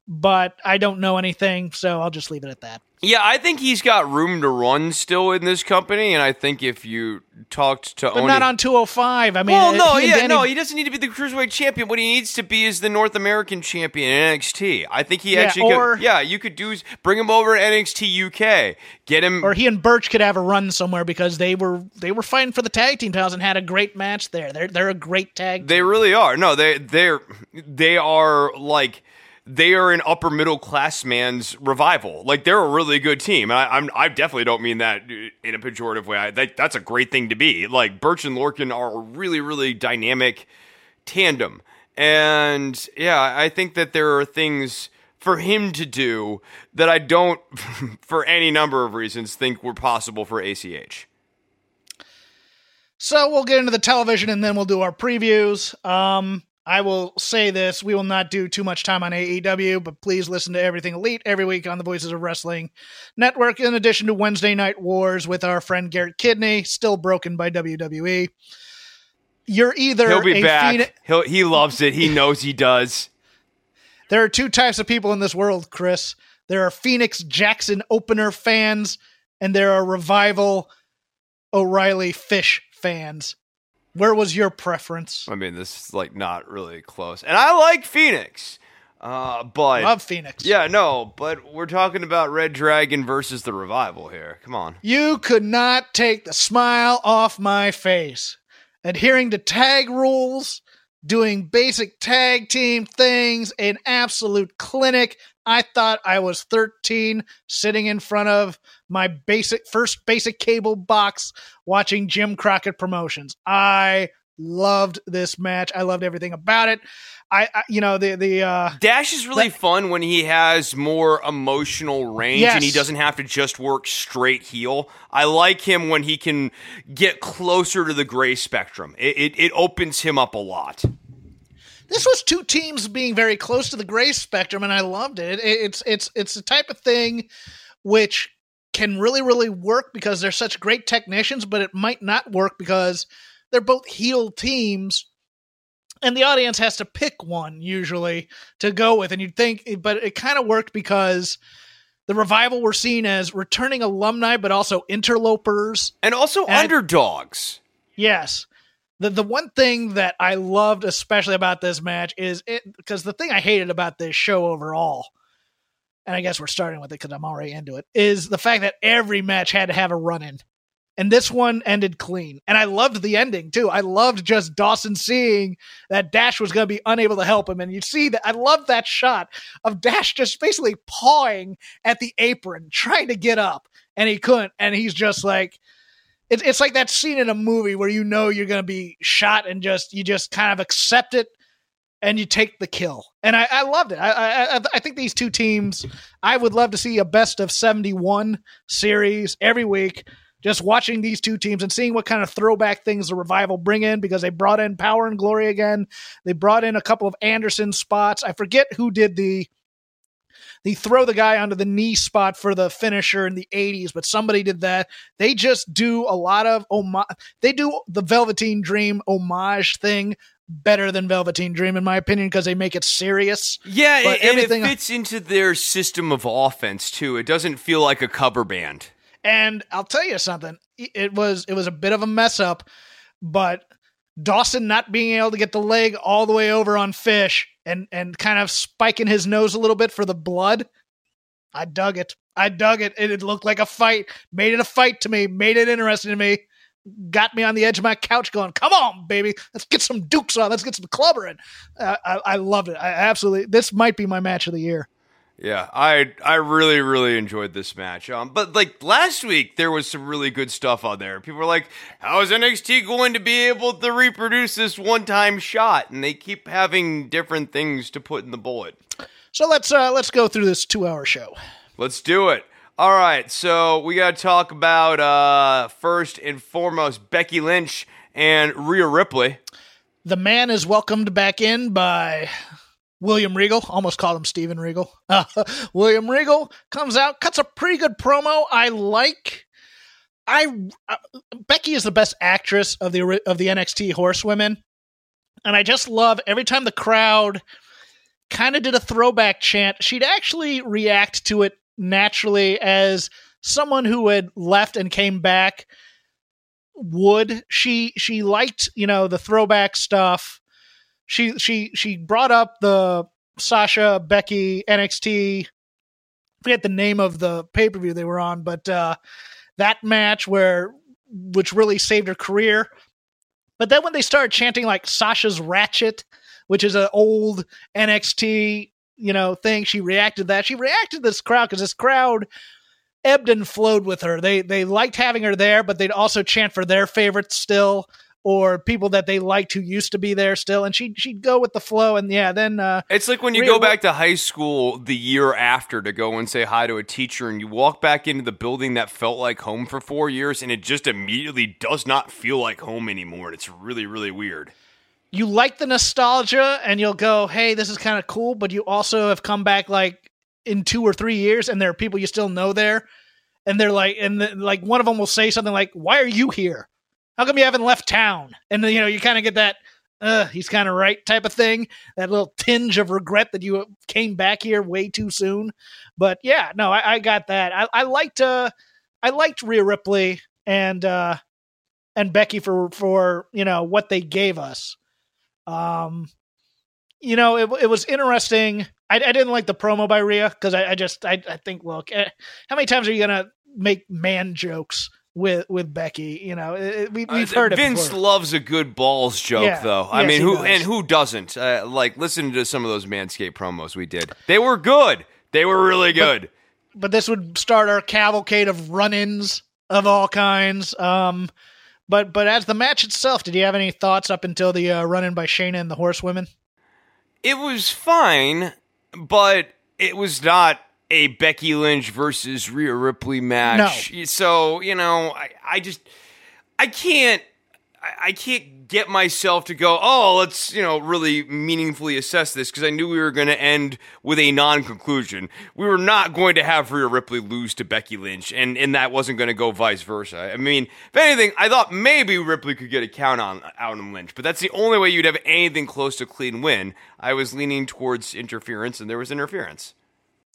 but I don't know anything, so I'll just leave it at that. Yeah, I think he's got room to run still in this company, and I think if you talked to But Oney, not on 205. I mean, well, no, yeah, Danny- no, he doesn't need to be the cruiserweight champion. What he needs to be is the North American champion in NXT. I think he Yeah, actually, or- could, yeah, you could do bring him over to NXT UK, get him. or he and Burch could have a run somewhere because they were they were fighting for the tag team titles and had a great match there. They're they're a great tag. They really are. No, they they're they are like they are an upper middle class man's revival. Like they're a really good team. And I, I'm I definitely don't mean that in a pejorative way. I, that, that's a great thing to be. Like Burch and Lorcan are a really really dynamic tandem. And yeah, I think that there are things for him to do that I don't, *laughs* for any number of reasons, think were possible for ACH. So we'll get into the television and then we'll do our previews. Um, I will say this: we will not do too much time on AEW, but please listen to Everything Elite every week on the Voices of Wrestling Network. In addition to Wednesday Night Wars with our friend Garrett Kidney, still broken by WWE. You're either He'll be a back. Phoenix- He'll, he loves it. He knows he does. There are two types of people in this world, Chris. There are Phoenix Jackson opener fans, and there are Revival O'Reilly Fish fans. Where was your preference? I mean, this is like not really close. And I like Phoenix. Uh, but Love Phoenix. yeah, no, but we're talking about Red Dragon versus the Revival here. Come on. You could not take the smile off my face. Adhering to tag rules, doing basic tag team things, an absolute clinic. I thought I was 13 sitting in front of my basic first basic cable box watching Jim Crockett promotions. I loved this match. I loved everything about it. I, I you know the the uh Dash is really That- fun when he has more emotional range and he doesn't have to just work straight heel. I like him when he can get closer to the gray spectrum. It, it, it opens him up a lot. this was two teams being very close to the gray spectrum, and I loved it. It- It's it's it's the type of thing which can really really work because they're such great technicians, but it might not work because they're both heel teams, and the audience has to pick one usually to go with. And you'd think, eh, but it kind of worked because The revival were seen as returning alumni, but also interlopers. And also And underdogs. Yes. The the one thing that I loved especially about this match is it because the thing I hated about this show overall, and I guess we're starting with it because I'm already into it, is the fact that every match had to have a run in. And this one ended clean. And I loved the ending too. I loved just Dawson seeing that Dash was going to be unable to help him. And you see that I love that shot of Dash just basically pawing at the apron, trying to get up. And he couldn't. And he's just like, it's it's like that scene in a movie where you know you're going to be shot and just you just kind of accept it and you take the kill. And I, I loved it. I, I I- think these two teams. I would love to see a best of seventy one series every week. Just watching these two teams and seeing what kind of throwback things the revival bring in because they brought in Power and Glory again. They brought in a couple of Anderson spots. I forget who did the the throw the guy onto the knee spot for the finisher in the 80s, but somebody did that. They just do a lot of homage. They do the Velveteen Dream homage thing better than Velveteen Dream, in my opinion, because they make it serious. Yeah, But and it fits into their system of offense too. It doesn't feel like a cover band. And I'll tell you something. It was it was a bit of a mess up, but Dawson not being able to get the leg all the way over on Fish and and kind of spiking his nose a little bit for the blood. I dug it. I dug it. It, looked like a fight. Made it a fight to me. Made it interesting to me. Got me on the edge of my couch, going, "Come on, baby, let's get some dukes on. Let's get some clubbering." Uh, I, I loved it. I absolutely. This might be my match of the year. Yeah, I I really really enjoyed this match. Um, but like last week, there was some really good stuff on there. People were like, "How is NXT going to be able to reproduce this one time shot?" And they keep having different things to put in the bullet. So let's uh, let's go through this two hour show. Let's do it. All right, so we got to talk about uh, first and foremost Becky Lynch and Rhea Ripley. The man is welcomed back in by William Regal. Almost called him Steven Regal. Uh, *laughs* William Regal comes out, cuts a pretty good promo. I like. I uh, Becky is the best actress of the of the NXT Horsewomen, and I just love every time the crowd kind of did a throwback chant. She'd actually react to it naturally as someone who had left and came back would she she liked you know the throwback stuff she she she brought up the sasha becky nxt forget the name of the pay-per-view they were on but uh that match where which really saved her career. But then when they started chanting like sasha's ratchet which is an old nxt you know thing she reacted to that. She reacted to this crowd because this crowd ebbed and flowed with her. They they liked having her there, but they'd also chant for their favorites still, or people that they liked who used to be there still. And she she'd go with the flow. And yeah, then uh, It's like when you Rhea go back to high school the year after to go and say hi to a teacher, and you walk back into the building that felt like home for four years, and it just immediately does not feel like home anymore. And it's really, really weird. you like the nostalgia, and you'll go, "Hey, this is kind of cool," but you also have come back like in two or three years, and there are people you still know there, and they're like, and the, like one of them will say something like, "Why are you here? How come you haven't left town?" And then you know you kind of get that. Uh, he's kind of right type of thing. That little tinge of regret that you came back here way too soon. But yeah, no, I, I got that. I, I liked uh, I liked Rhea Ripley and uh, and Becky for for you know what they gave us. Um, you know, it it was interesting. I, I didn't like the promo by Rhea because I, I just I, I think look, eh, how many times are you gonna make man jokes with with Becky? You know, it, we, we've Uh, heard it Vince before. loves a good balls joke, Yeah. though. I Yes, mean, who does. and who doesn't? Uh, like, listen to some of those Manscaped promos we did. They were good. They were really good. but this would start our cavalcade of run-ins of all kinds. Um, but but as the match itself, did you have any thoughts up until the uh, run-in by Shayna and the Horsewomen? it was fine, but it was not a Becky Lynch versus Rhea Ripley match. So you know, I, I just I can't I, I can't get myself to go. Oh, let's you know really meaningfully assess this because I knew we were going to end with a non-conclusion. We were not going to have Rhea Ripley lose to Becky Lynch, and and that wasn't going to go vice versa. I mean, if anything, I thought maybe Ripley could get a count on out on Lynch, but that's the only way you'd have anything close to a clean win. I was leaning towards interference, and there was interference.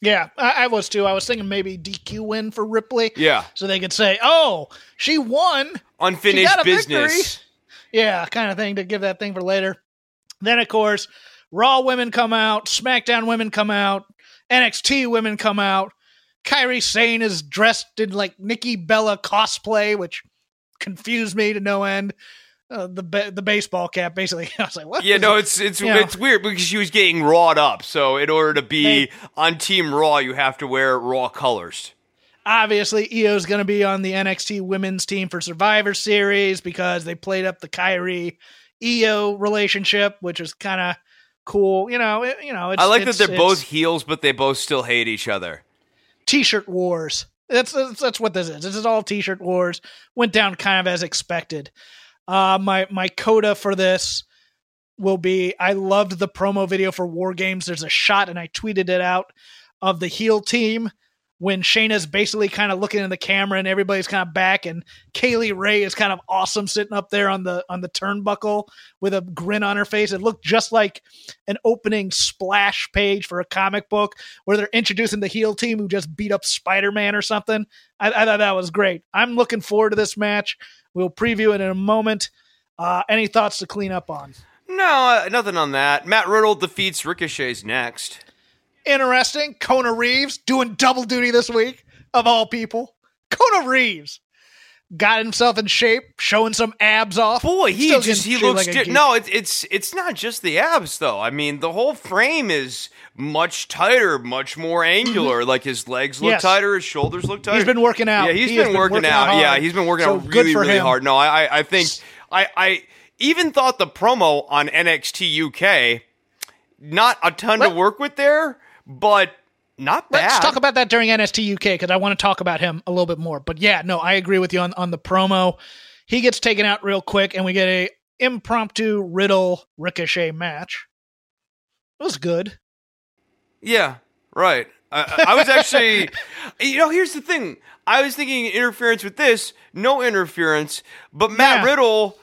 Yeah, I, I was too. I was thinking maybe DQ win for Ripley. Yeah. So they could say, "Oh, she won." Unfinished a business. victory. Yeah, kind of thing to give that thing for later. Then, of course, Raw women come out, SmackDown women come out, NXT women come out. Kairi Sane is dressed in like Nikki Bella cosplay, which confused me to no end. Uh, the ba- the baseball cap, basically. *laughs* I was like, "What?" Yeah, no, it's it's Yeah. it's weird because she was getting rawed up. So in order to be on Team Raw, you have to wear raw colors. obviously Io's going to be on the NXT women's team for Survivor Series because they played up the Kairi Io relationship, which is kind of cool. You know, it, you know. It's, I like that they're both heels, but they both still hate each other. t-shirt wars. That's, that's that's what this is. This is all t-shirt wars. Went down kind of as expected. Uh, my my coda for this will be I loved the promo video for War Games. There's a shot, and I tweeted it out of the heel team when Shayna's basically kind of looking in the camera and everybody's kind of back, and Kay Lee Ray is kind of awesome sitting up there on the on the turnbuckle with a grin on her face. It looked just like an opening splash page for a comic book where they're introducing the heel team who just beat up Spider Man or something. I, I thought that was great. I'm looking forward to this match. We'll preview it in a moment. Uh, any thoughts to clean up on? No, uh, nothing on that. Matt Riddle defeats Ricochet's next. Interesting. Kona Reeves doing double duty this week, of all people. Kona Reeves got himself in shape, showing some abs off. Boy, he Still just he looks like di- no. It's it's it's not just the abs though. I mean, the whole frame is much tighter, much more angular. Like his legs look Mm-hmm. Yes. tighter, his shoulders look tighter. He's been working out. Yeah, he's He has been, working, out. hard. Yeah, he's been working So out really really him. hard. No, I I, I think I I even thought the promo on NXT UK not a ton to work with there, but not bad. Let's talk about that during NXT UK because I want to talk about him a little bit more. But yeah, no, I agree with you on, on the promo. He gets taken out real quick, and we get a impromptu Riddle Ricochet match. It was good. Yeah, right. I, I was actually, *laughs* you know, here's the thing. I was thinking interference with this, no interference, but Matt Yeah. Riddle,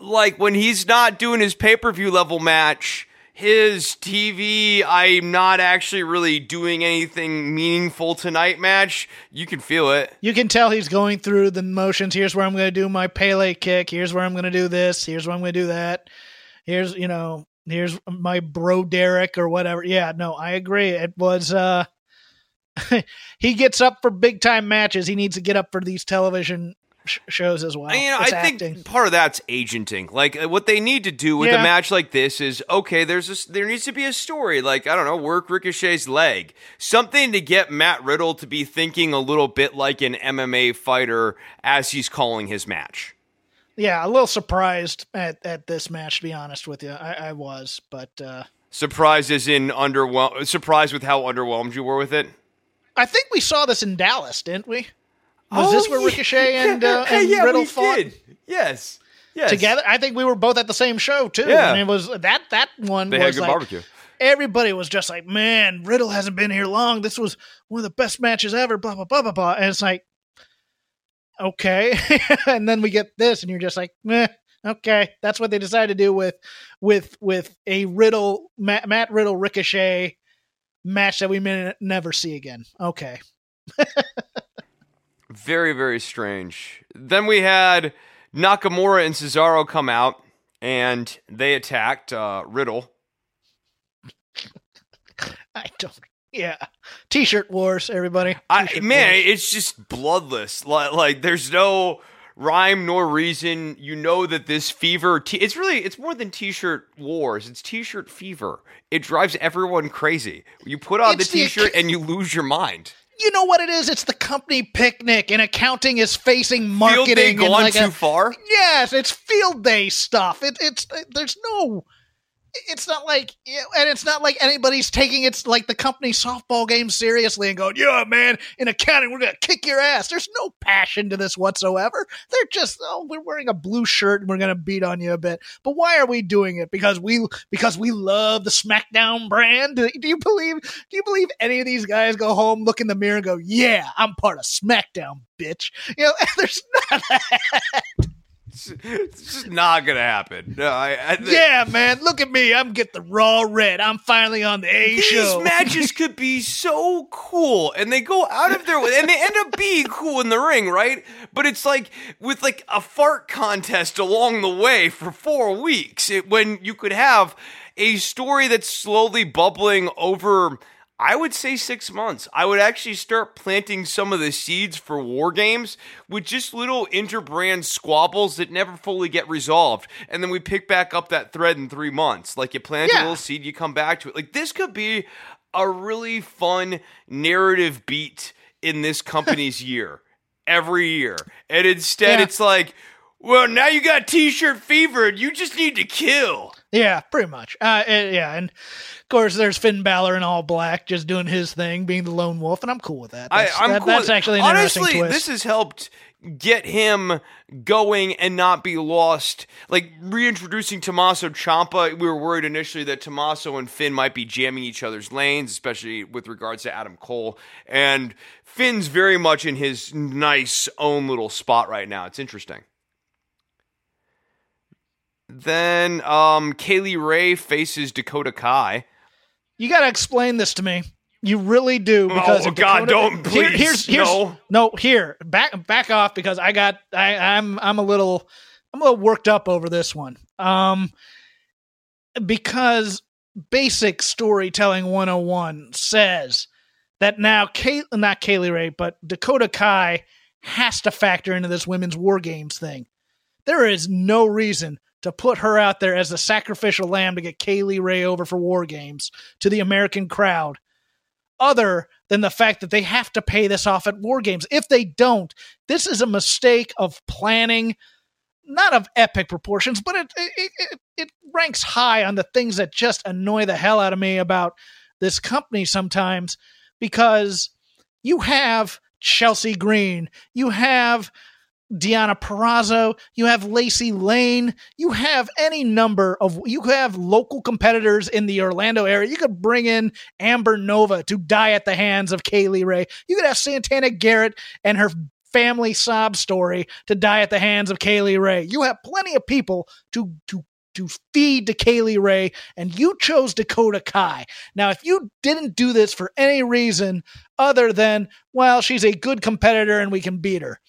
like when he's not doing his pay per view level match, his TV, I'm not actually really doing anything meaningful tonight match. You can feel it. You can tell he's going through the motions. Here's where I'm going to do my Pele kick. Here's where I'm going to do this. Here's where I'm going to do that. Here's, you know, here's my bro Derek or whatever. Yeah, no, I agree. It was, uh, *laughs* he gets up for big time matches. He needs to get up for these television sh- shows as well. I, you know, I It's think part of that's agenting. Like uh, what they need to do with a match like this is okay. There's a, there needs to be a story. Like I don't know, work Ricochet's leg, something to get Matt Riddle to be thinking a little bit like an MMA fighter as he's calling his match. Yeah, a little surprised at, at this match, to be honest with you. I, I was, but uh, Surprised as in underwhelmed. Surprised with how underwhelmed you were with it. I think we saw this in Dallas, didn't we? Was this where Oh, yeah. Ricochet and, *laughs* uh, Yeah, and yeah, Riddle fought did. Yes, yes. together? I think we were both at the same show too. Yeah. and it was that that one. They had was good like, barbecue. Everybody was just like, "Man, Riddle hasn't been here long. This was one of the best matches ever." Blah blah blah blah blah. And it's like, okay, *laughs* and then we get this, and you're just like, Meh, okay, that's what they decided to do with with with a Riddle Matt, Matt Riddle Ricochet match that we may never see again. Okay, *laughs* Very, very strange. Then we had Nakamura and Cesaro come out and they attacked uh, Riddle. *laughs* I don't. Yeah, T-shirt wars, everybody. I, T-shirt man, wars. it's just bloodless. Like, like there's no rhyme nor reason. You know that this fever. T- it's really it's more than t-shirt wars. It's t-shirt fever. It drives everyone crazy. You put on It's the the- t-shirt and you lose your mind. You know what it is? It's the company picnic, and accounting is facing marketing. Field day gone like too a- far. Yes, it's field day stuff. It, it's there's no. It's not like, and it's not like anybody's taking it's like the company softball game seriously and going, "Yeah, man, in accounting, we're gonna kick your ass." There's no passion to this whatsoever. They're just, oh, we're wearing a blue shirt and we're gonna beat on you a bit. But why are we doing it? Because we because we love the SmackDown brand. Do, you believe? Do you believe any of these guys go home, look in the mirror, and go, "Yeah, I'm part of SmackDown, bitch"? You know, *laughs* there's not. It's just not gonna happen. No, I, I think- Yeah, man, look at me. I'm get the raw red. I'm finally on the A show. These *laughs* matches could be so cool, and they go out of their way, and they end up being cool in the ring, right? But it's like with like a fart contest along the way for four weeks, it, when you could have a story that's slowly bubbling over. I would say six months. I would actually start planting some of the seeds for war games with just little interbrand squabbles that never fully get resolved. And then we pick back up that thread in three months. Like you plant a little seed, you come back to it. Like this could be a really fun narrative beat in this *laughs* company's year every year. And instead, Yeah. it's like, well, now you got t shirt fever and you just need to kill. Yeah, pretty much. Uh, yeah, and of course, there's Finn Balor in all black, just doing his thing, being the lone wolf, and I'm cool with that. That's, I'm that- cool. that's actually an Honestly, interesting twist. Honestly, this has helped get him going and not be lost. Like reintroducing Tommaso Ciampa, we were worried initially that Tommaso and Finn might be jamming each other's lanes, especially with regards to Adam Cole. And Finn's very much in his nice own little spot right now. It's interesting. Then um, Kay Lee Ray faces Dakota Kai. you got to explain this to me. You really do because Oh, God, Dakota- don't, Here- please, here's here's no. no here back back off because I got I I'm I'm a little I'm a little worked up over this one. Um, because basic storytelling 101 says that now Kay, not Kay Lee Ray, but Dakota Kai has to factor into this women's war games thing. There is no reason to put her out there as the sacrificial lamb to get Kay Lee Ray over for war games to the American crowd other than the fact that they have to pay this off at war games. If they don't, this is a mistake of planning, not of epic proportions, but it it, it, it ranks high on the things that just annoy the hell out of me about this company sometimes because you have Chelsea Green, you have Deonna Purrazzo, you have Lacey Lane, you have any number of you could have local competitors in the Orlando area. You could bring in Amber Nova to die at the hands of Kay Lee Ray. You could have Santana Garrett and her family sob story to die at the hands of Kay Lee Ray. You have plenty of people to to to feed to Kay Lee Ray, and you chose Dakota Kai. Now, if you didn't do this for any reason other than, well, she's a good competitor and we can beat her,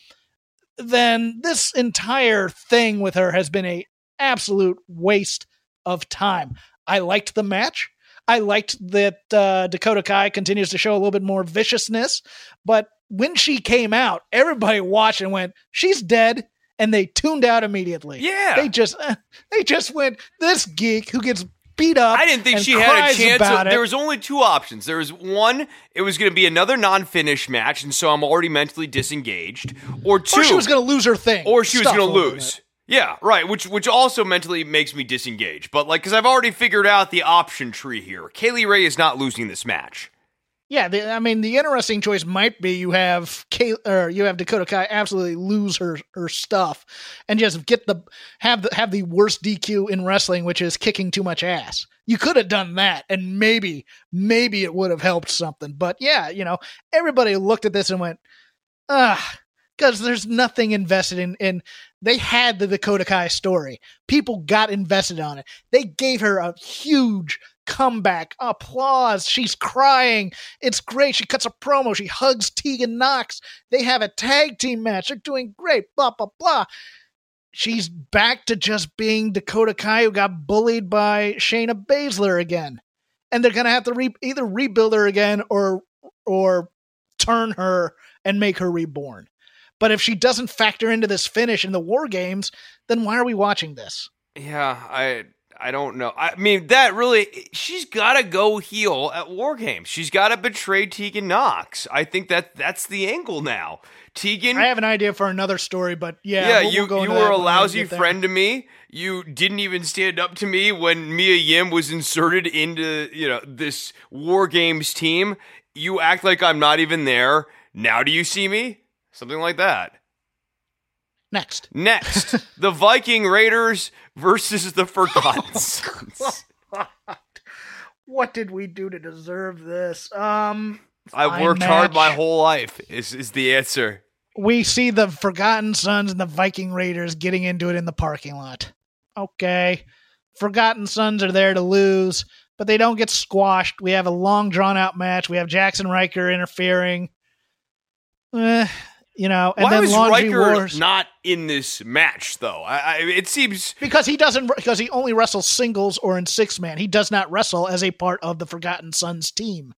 then this entire thing with her has been a absolute waste of time. I liked the match. I liked that uh, Dakota Kai continues to show a little bit more viciousness, but when she came out, everybody watched and went, "She's dead," and they tuned out immediately. Yeah. they just uh, they just went, "This geek who gets beat up." I didn't think she had a chance. There was only two options. There was one, it was going to be another non-finish match, and so I'm already mentally disengaged. Or two, or she was going to lose her thing, or she was going to lose. Yeah, right. Which which also mentally makes me disengage. But like, because I've already figured out the option tree here. Kay Lee Ray is not losing this match. Yeah, the, I mean, the interesting choice might be you have Kay, or you have Dakota Kai absolutely lose her her stuff and just get the have the have the worst DQ in wrestling, which is kicking too much ass. You could have done that, and maybe maybe it would have helped something. But yeah, you know, everybody looked at this and went, ah, because there's nothing invested in. In they had the Dakota Kai story, people got invested on it. They gave her a huge comeback, applause. She's crying. It's great. She cuts a promo. She hugs Tegan Nox. They have a tag team match. They're doing great. Blah blah blah. She's back to just being Dakota Kai who got bullied by Shayna Baszler again, and they're gonna have to re- either rebuild her again or or turn her and make her reborn. But if she doesn't factor into this finish in the war games, then why are we watching this? Yeah, I I don't know. I mean, that really she's got to go heel at War Games. She's got to betray Tegan Nox. I think that that's the angle now. Tegan I have an idea for another story, but yeah, Yeah, we'll- you we'll go you were a lousy friend to me. You didn't even stand up to me when Mia Yim was inserted into you know this War Games team. You act like I'm not even there. Now do you see me? Something like that. Next, Next, *laughs* the Viking Raiders versus the Forgotten *laughs* Sons. what did we do to deserve this? Um, I've fine worked hard my whole life. Is is the answer? we see the Forgotten Sons and the Viking Raiders getting into it in the parking lot. Okay. Forgotten Sons are there to lose, but they don't get squashed. We have a long drawn out match. We have Jaxson Ryker interfering. Eh, you know, and Why then was Laundry Ryker Wars. not in this match though? I, I, it seems because he doesn't because he only wrestles singles or in six man. He does not wrestle as a part of the Forgotten Sons team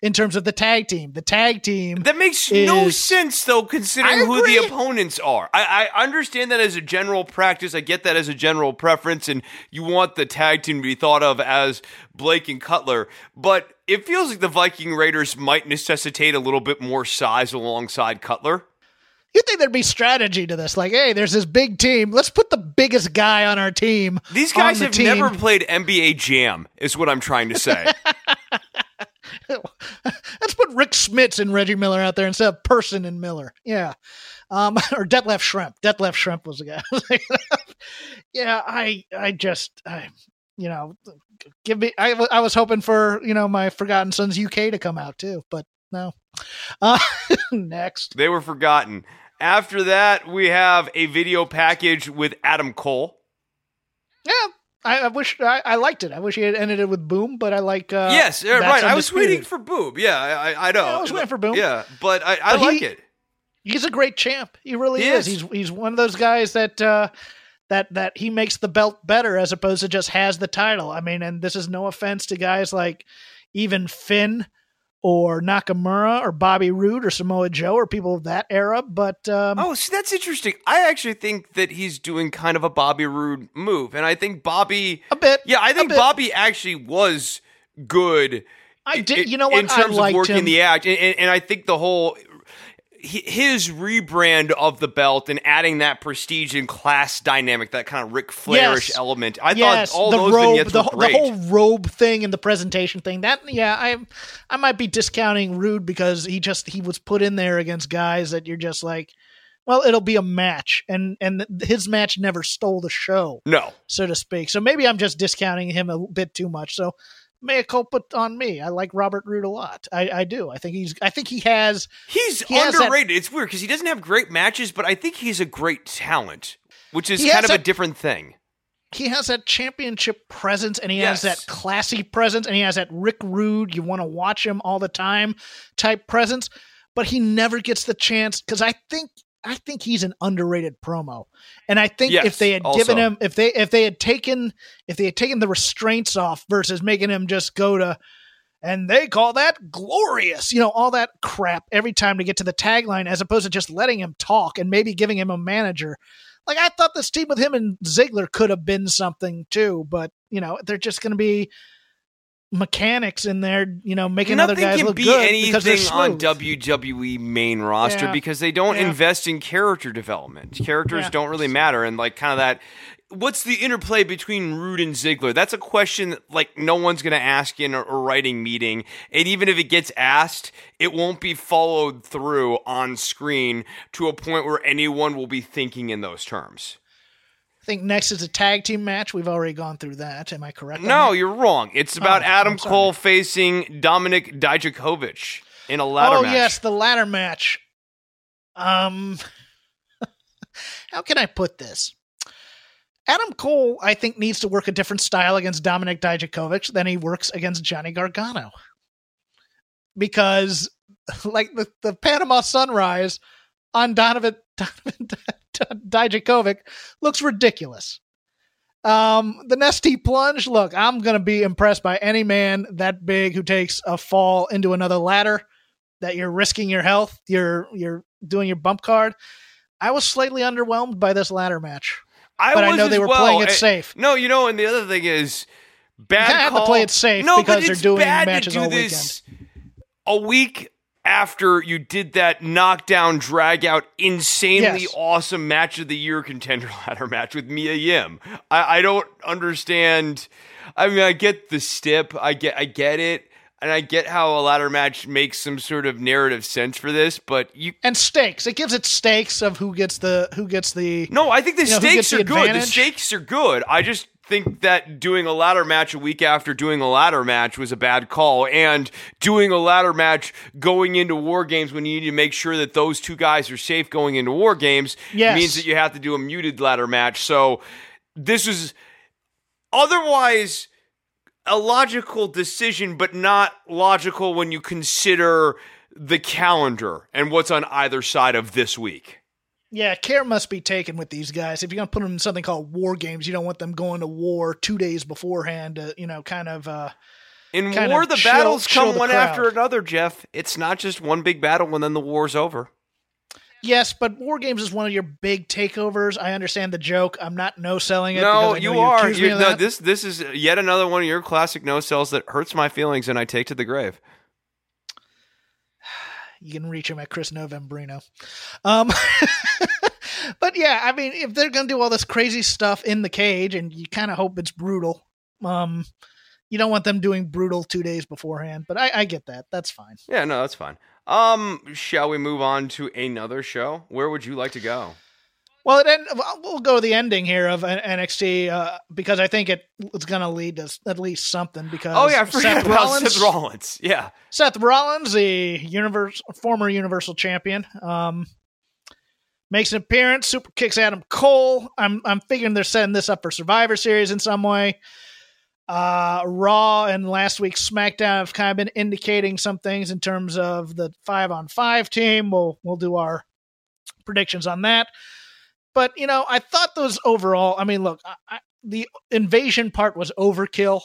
in terms of the tag team. The tag team that makes no sense though, considering who the opponents are. I, I understand that as a general practice. I get that as a general preference, and you want the tag team to be thought of as Blake and Cutler, but. It feels like the Viking Raiders might necessitate a little bit more size alongside Cutler. You think there'd be strategy to this? Like, hey, there's this big team. Let's put the biggest guy on our team. These guys the have team. never played NBA Jam, is what I'm trying to say. *laughs* Let's put Rick Smits and Reggie Miller out there instead of Person and Miller. Yeah. Um, *laughs* or Detlef Schrempf. Detlef Schrempf was the guy. *laughs* yeah, I I just I you know give me I, I was hoping for you know my Forgotten Sons UK to come out too, but no. Uh, *laughs* next, they were forgotten. After that, we have a video package with Adam Cole. yeah. I, I wish I, I liked it. I wish he had ended it with Boom, but I like. Uh, yes, right. I was waiting for Boom. Yeah, I, I- I know. Yeah, I was waiting for Boom. Yeah, but I, I But like he- it. he's a great champ. He really He is. is. He's he's one of those guys that uh, that that he makes the belt better as opposed to just has the title. I mean, and this is no offense to guys like even Finn or Nakamura or Bobby Roode or Samoa Joe or people of that era, but um, Oh, see, that's interesting. I actually think that he's doing kind of a Bobby Roode move, and I think Bobby. a bit. Yeah, I think. Bobby actually was good. I did. You know what? In terms of working him. the act, and, and, and I think the whole his rebrand of the belt and adding that prestige and class dynamic, that kind of Ric Flairish Yes. element. I yes, thought all the those robe, vignettes the, were whole- the whole robe thing and the presentation thing. That yeah, I I might be discounting Roode because he just he was put in there against guys that you're just like, well, it'll be a match, and and his match never stole the show, no, so to speak. So maybe I'm just discounting him a bit too much. So mea culpa on me. I like Robert Roode a lot. I, I do. I think he's. I think he has. he's He has that- underrated. It's weird because he doesn't have great matches, but I think he's a great talent, which is kind of a different thing. he has that championship presence and he Yes. has that classy presence and he has that Rick Rude, you want to watch him all the time type presence, but he never gets the chance because I think I think he's an underrated promo. And I think Yes, if they had also. given him if they if they had taken if they had taken the restraints off versus making him just go to and they call that glorious, you know, all that crap every time to get to the tagline as opposed to just letting him talk and maybe giving him a manager. Like I thought this team with him and Ziggler could have been something too, but you know, they're just going to be mechanics in there, you know, making other guys look be good because they're anything on. WWE main roster Yeah. because they don't Yeah. invest in character development. Characters Yeah. don't really matter, and like kind of that. What's the interplay between Roode and Ziggler? That's a question that, like no one's going to ask in a, a writing meeting, and even if it gets asked, it won't be followed through on screen to a point where anyone will be thinking in those terms. I think next is a tag team match. We've already gone through that. Am I correct? No, you're wrong. It's about Oh, Adam Cole facing Dominik Dijakovic in a ladder oh match. yes, the ladder match. Um, *laughs* how can I put this? Adam Cole, I think, needs to work a different style against Dominik Dijakovic than he works against Johnny Gargano. Because, *laughs* like the, the Panama Sunrise on Donovan, *laughs* Donovan *laughs* Dijakovic looks ridiculous. Um, the Nesty plunge, look, I'm going to be impressed by any man that big who takes a fall into another ladder that you're risking your health, you're you're doing your bump card. I was slightly underwhelmed by this ladder match. I but I know they were well. playing it Eh, safe. No, you know, and the other thing is bad. kinda have to play it safe no, because they're doing matches do all this a week after you did that knockdown, drag out, insanely Yes. awesome match of the year contender *laughs* ladder match with Mia Yim. I, I don't understand. I mean, I get the stip. I get, I get it. And I get how a ladder match makes some sort of narrative sense for this, but you And stakes. It gives it stakes of who gets the who gets the No, I think the You know, stakes gets the are good. The stakes are good. I just think that doing a ladder match a week after doing a ladder match was a bad call, and doing a ladder match going into war games when you need to make sure that those two guys are safe going into war games Yes. means that you have to do a muted ladder match. So this is otherwise a logical decision, but not logical when you consider the calendar and what's on either side of this week. Yeah, care must be taken with these guys. If you're going to put them in something called war games, you don't want them going to war two days beforehand to, you know, kind of. Uh, In Kind war, of the chill- battles come one crowd. after another, Jeff. It's not just one big battle and then the war's over. yes, but war games is one of your big takeovers. I understand the joke. I'm not no selling it. No, because you are. You- no, this this is yet another one of your classic no sells that hurts my feelings and I take to the grave. You can reach him at Chris Novembrino. Um, *laughs* but yeah, I mean, if they're going to do all this crazy stuff in the cage, and you kind of hope it's brutal, um, you don't want them doing brutal two days beforehand. But I, I get that. That's fine. Yeah, no, that's fine. Um, shall we move on to another show? Where would you like to go? Well, it end, well, go to the ending here of NXT uh, because I think it, it's going to lead to at least something. Because Oh yeah, I Seth Rollins, Seth Rollins. *laughs* Yeah. Seth Rollins, the universe, former Universal Champion, um, makes an appearance. Super kicks Adam Cole. I'm I'm figuring they're setting this up for Survivor Series in some way. Uh, Raw and last week's SmackDown have kind of been indicating some things in terms of the five on five team. We'll we'll do our predictions on that. But you know, I thought those overall. I mean, look, I, I, the invasion part was overkill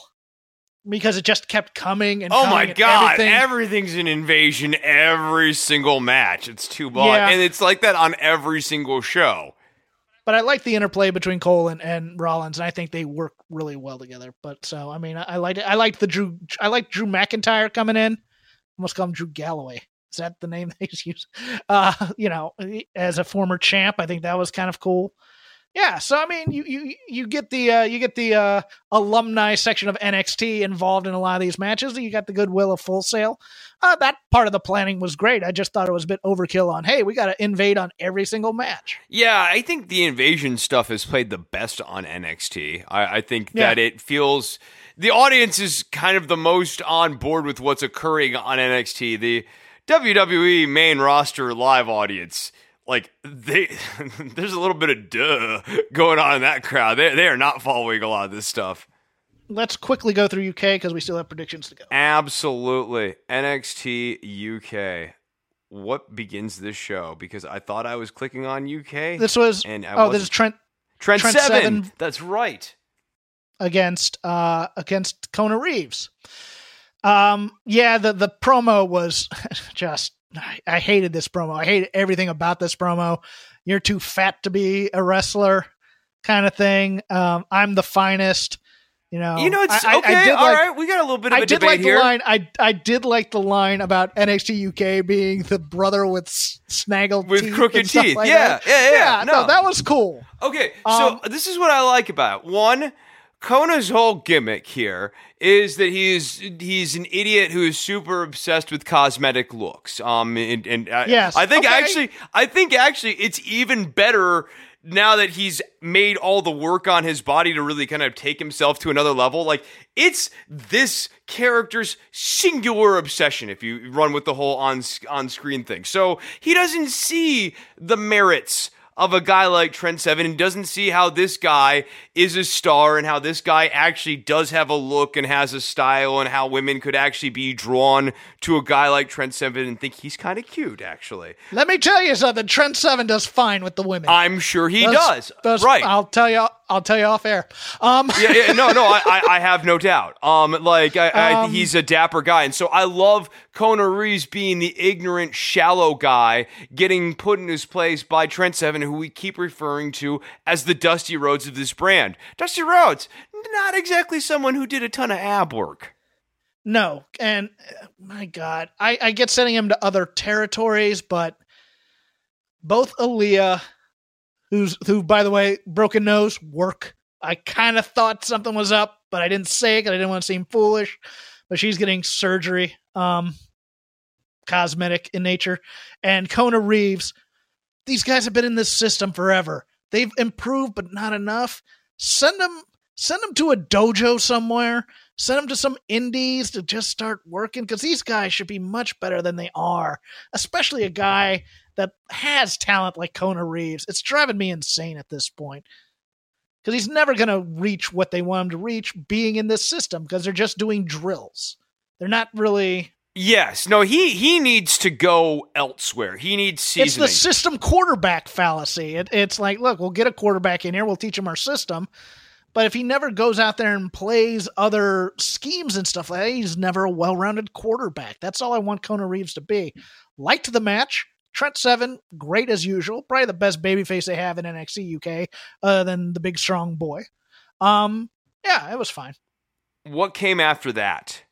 because it just kept coming and Oh coming my god, everything. everything's an invasion every single match. It's too much. Yeah. And it's like that on every single show. but I like the interplay between Cole and, and Rollins, and I think they work really well together. But so I mean, I, I liked it. I liked the Drew. I liked Drew McIntyre coming in. Almost call him Drew Galloway. Is that the name *laughs* they use? Uh, you know, as a former champ, I think that was kind of cool. Yeah, so I mean, you you you get the uh, you get the uh, alumni section of NXT involved in a lot of these matches. You got the goodwill of Full Sail. Uh, that part of the planning was great. I just thought it was a bit overkill on. Hey, we got to invade on every single match. Yeah, I think the invasion stuff has played the best on NXT. I, I think Yeah. that it feels the audience is kind of the most on board with what's occurring on NXT. The WWE main roster live audience, like they, *laughs* there's a little bit of duh going on in that crowd. They they are not following a lot of this stuff. let's quickly go through UK because we still have predictions to go. Absolutely. NXT UK. What begins this show? Because I thought I was clicking on UK. This was And I oh, this is Trent Trent, Trent Seven. Seven. That's right. against uh against Kona Reeves. Um, yeah, the the promo was *laughs* just I, I hated this promo. I hated everything about this promo. You're too fat to be a wrestler, kind of thing. Um, I'm the finest. You know, You know, it's I, I- okay. I did all like, right, we got a little bit of a I did debate like here. the line. I I did like the line about NXT UK being the brother with snaggled With teeth crooked teeth. like Yeah, that. yeah, yeah, no. no. that was cool. Okay, Um, so this is what I like about it. one. Kona's whole gimmick here is that he's he's an idiot who is super obsessed with cosmetic looks. Um, and, and I, Yes, I think okay. actually, I think actually, it's even better now that he's made all the work on his body to really kind of take himself to another level. Like it's this character's singular obsession. If you run with the whole on on screen thing, so he doesn't see the merits of a guy like Trent Seven and doesn't see how this guy is a star and how this guy actually does have a look and has a style and how women could actually be drawn to a guy like Trent Seven and think he's kind of cute actually. Let me tell you something. Trent Seven does fine with the women. I'm sure he Does- does. does- right. I'll tell you. I'll tell you off air. Um, yeah, yeah, no, no, I, I, I have no doubt. Um, like I, I, Um, he's a dapper guy, and so I love Kona Reeves being the ignorant, shallow guy getting put in his place by Trent Seven, who we keep referring to as the Dusty Rhodes of this brand. Dusty Rhodes, not exactly someone who did a ton of ab work. no, and uh, my God, I, I get sending him to other territories, but both Aaliyah, who's who by the way, broken nose, work. I kind of thought something was up, but I didn't say it because I didn't want to seem foolish. But she's getting surgery, um, cosmetic in nature, and Kona Reeves. These guys have been in this system forever. They've improved, but not enough. Send them Send them to a dojo somewhere. Send them to some indies to just start working because these guys should be much better than they are, especially a guy that has talent like Kona Reeves. It's driving me insane at this point because he's never going to reach what they want him to reach being in this system because they're just doing drills. They're not really. Yes, no, he he needs to go elsewhere. He needs seasoning. It's the system quarterback fallacy. It, it's like, look, we'll get a quarterback in here, we'll teach him our system. But if he never goes out there and plays other schemes and stuff like that, he's never a well rounded quarterback. That's all I want Kona Reeves to be. Liked the match. Trent Seven, great as usual. Probably the best babyface they have in NXT UK, other than the big strong boy. Um, yeah, it was fine. What came after that?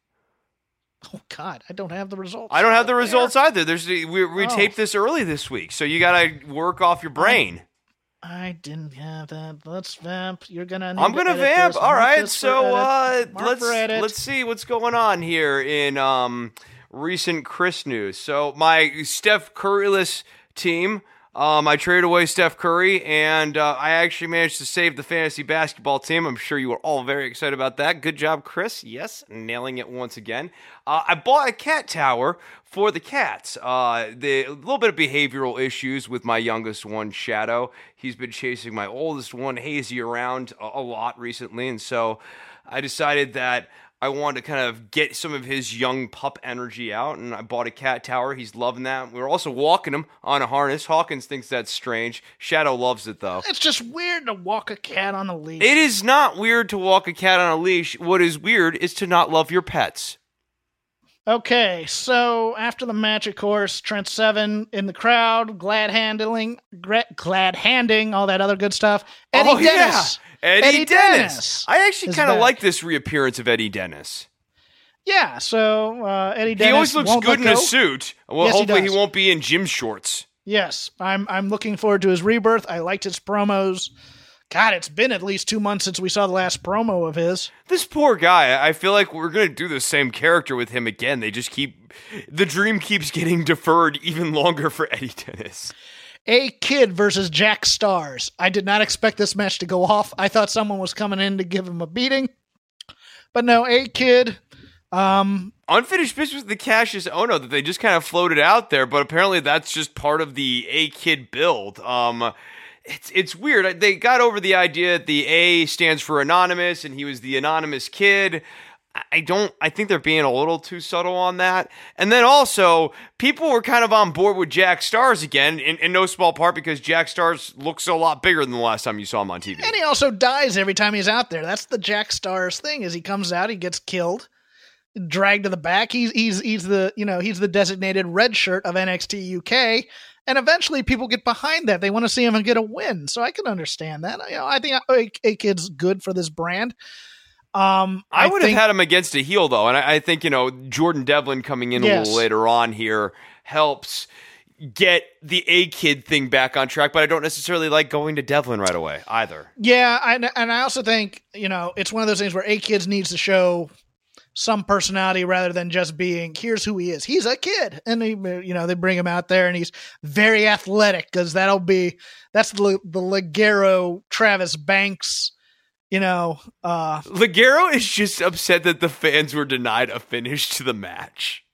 Oh God, I don't have the results. I don't have the There. results either. There's we we Oh. taped this early this week, so you got to work off your brain. I didn't have that. Let's vamp. You're gonna. Need I'm gonna vamp. All right, so uh, let's let's see what's going on here in um, recent Chris news. So my Steph Curryless team. Um, I traded away Steph Curry, and uh, I actually managed to save the fantasy basketball team. I'm sure you are all very excited about that. Good job, Chris. Yes, nailing it once again. Uh, I bought a cat tower for the cats. Uh, the a little bit of behavioral issues with my youngest one, Shadow. He's been chasing my oldest one, Hazy, around a, a lot recently, and so I decided that I wanted to kind of get some of his young pup energy out, and I bought a cat tower. He's loving that. We are also walking him on a harness. Hawkins thinks that's strange. Shadow loves it though. It's just weird to walk a cat on a leash. It is not weird to walk a cat on a leash. What is weird is to not love your pets. Okay, so after the match, of course, Trent Seven in the crowd, glad handling, glad handing, all that other good stuff. Eddie oh Dennis. yeah, Eddie, Eddie Dennis. Dennis I actually kind of like this reappearance of Eddie Dennis. Yeah, so uh, Eddie Dennis. he always looks good in let a suit. Well, Yes, hopefully he, does. won't be in gym shorts. Yes, I'm. I'm looking forward to his rebirth. I liked his promos. God, it's been at least two months since we saw the last promo of his. This poor guy. I feel like we're gonna do the same character with him again. They just keep the dream keeps getting deferred even longer for Eddie Dennis. A Kid versus Jack Starz. I did not expect this match to go off. I thought someone was coming in to give him a beating, but no. A Kid. Um, Unfinished business with the Kassius Ohno that they just kind of floated out there, but apparently that's just part of the A Kid build. Um, it's it's weird. They got over the idea that the A stands for anonymous, and he was the anonymous kid. I- don't. I think they're being a little too subtle on that. And then also, people were kind of on board with Jack Starz again, in, in no small part because Jack Starz looks a lot bigger than the last time you saw him on TV. and he also dies every time he's out there. That's the Jack Starz thing. Is he comes out, he gets killed, dragged to the back. He's he's he's the you know he's the designated red shirt of NXT UK. And eventually, people get behind that. They want to see him and get a win. So I can understand that. You know, I think A, Kid's good for this brand. Um, I, would think- have had him against a heel though, and I, I think you know Jordan Devlin coming in a little later on here helps get the A kid thing back on track. But I don't necessarily like going to Devlin right away either. Yeah, and and I also think you know it's one of those things where A Kids needs to show some personality rather than just being here's who he is. He's a kid, and he, you know they bring him out there and he's very athletic because that'll be that's the the Ligero Travis Banks, you know. uh Ligero is just upset that the fans were denied a finish to the match.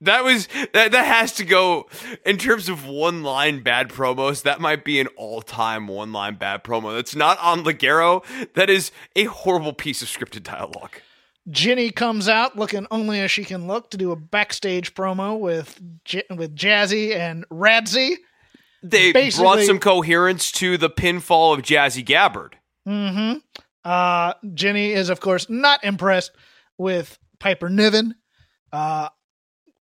That was that. That has to go in terms of one line bad promos. That might be an all time one line bad promo. That's not on Ligero. That is a horrible piece of scripted dialogue. Jinny comes out looking only as she can look to do a backstage promo with J- with Jazzy and Radzi. They Basically- brought some coherence to the pinfall of Jazzy Gabert. Mm-hmm. Uh, Jinny is, of course, not impressed with Piper Niven. Uh,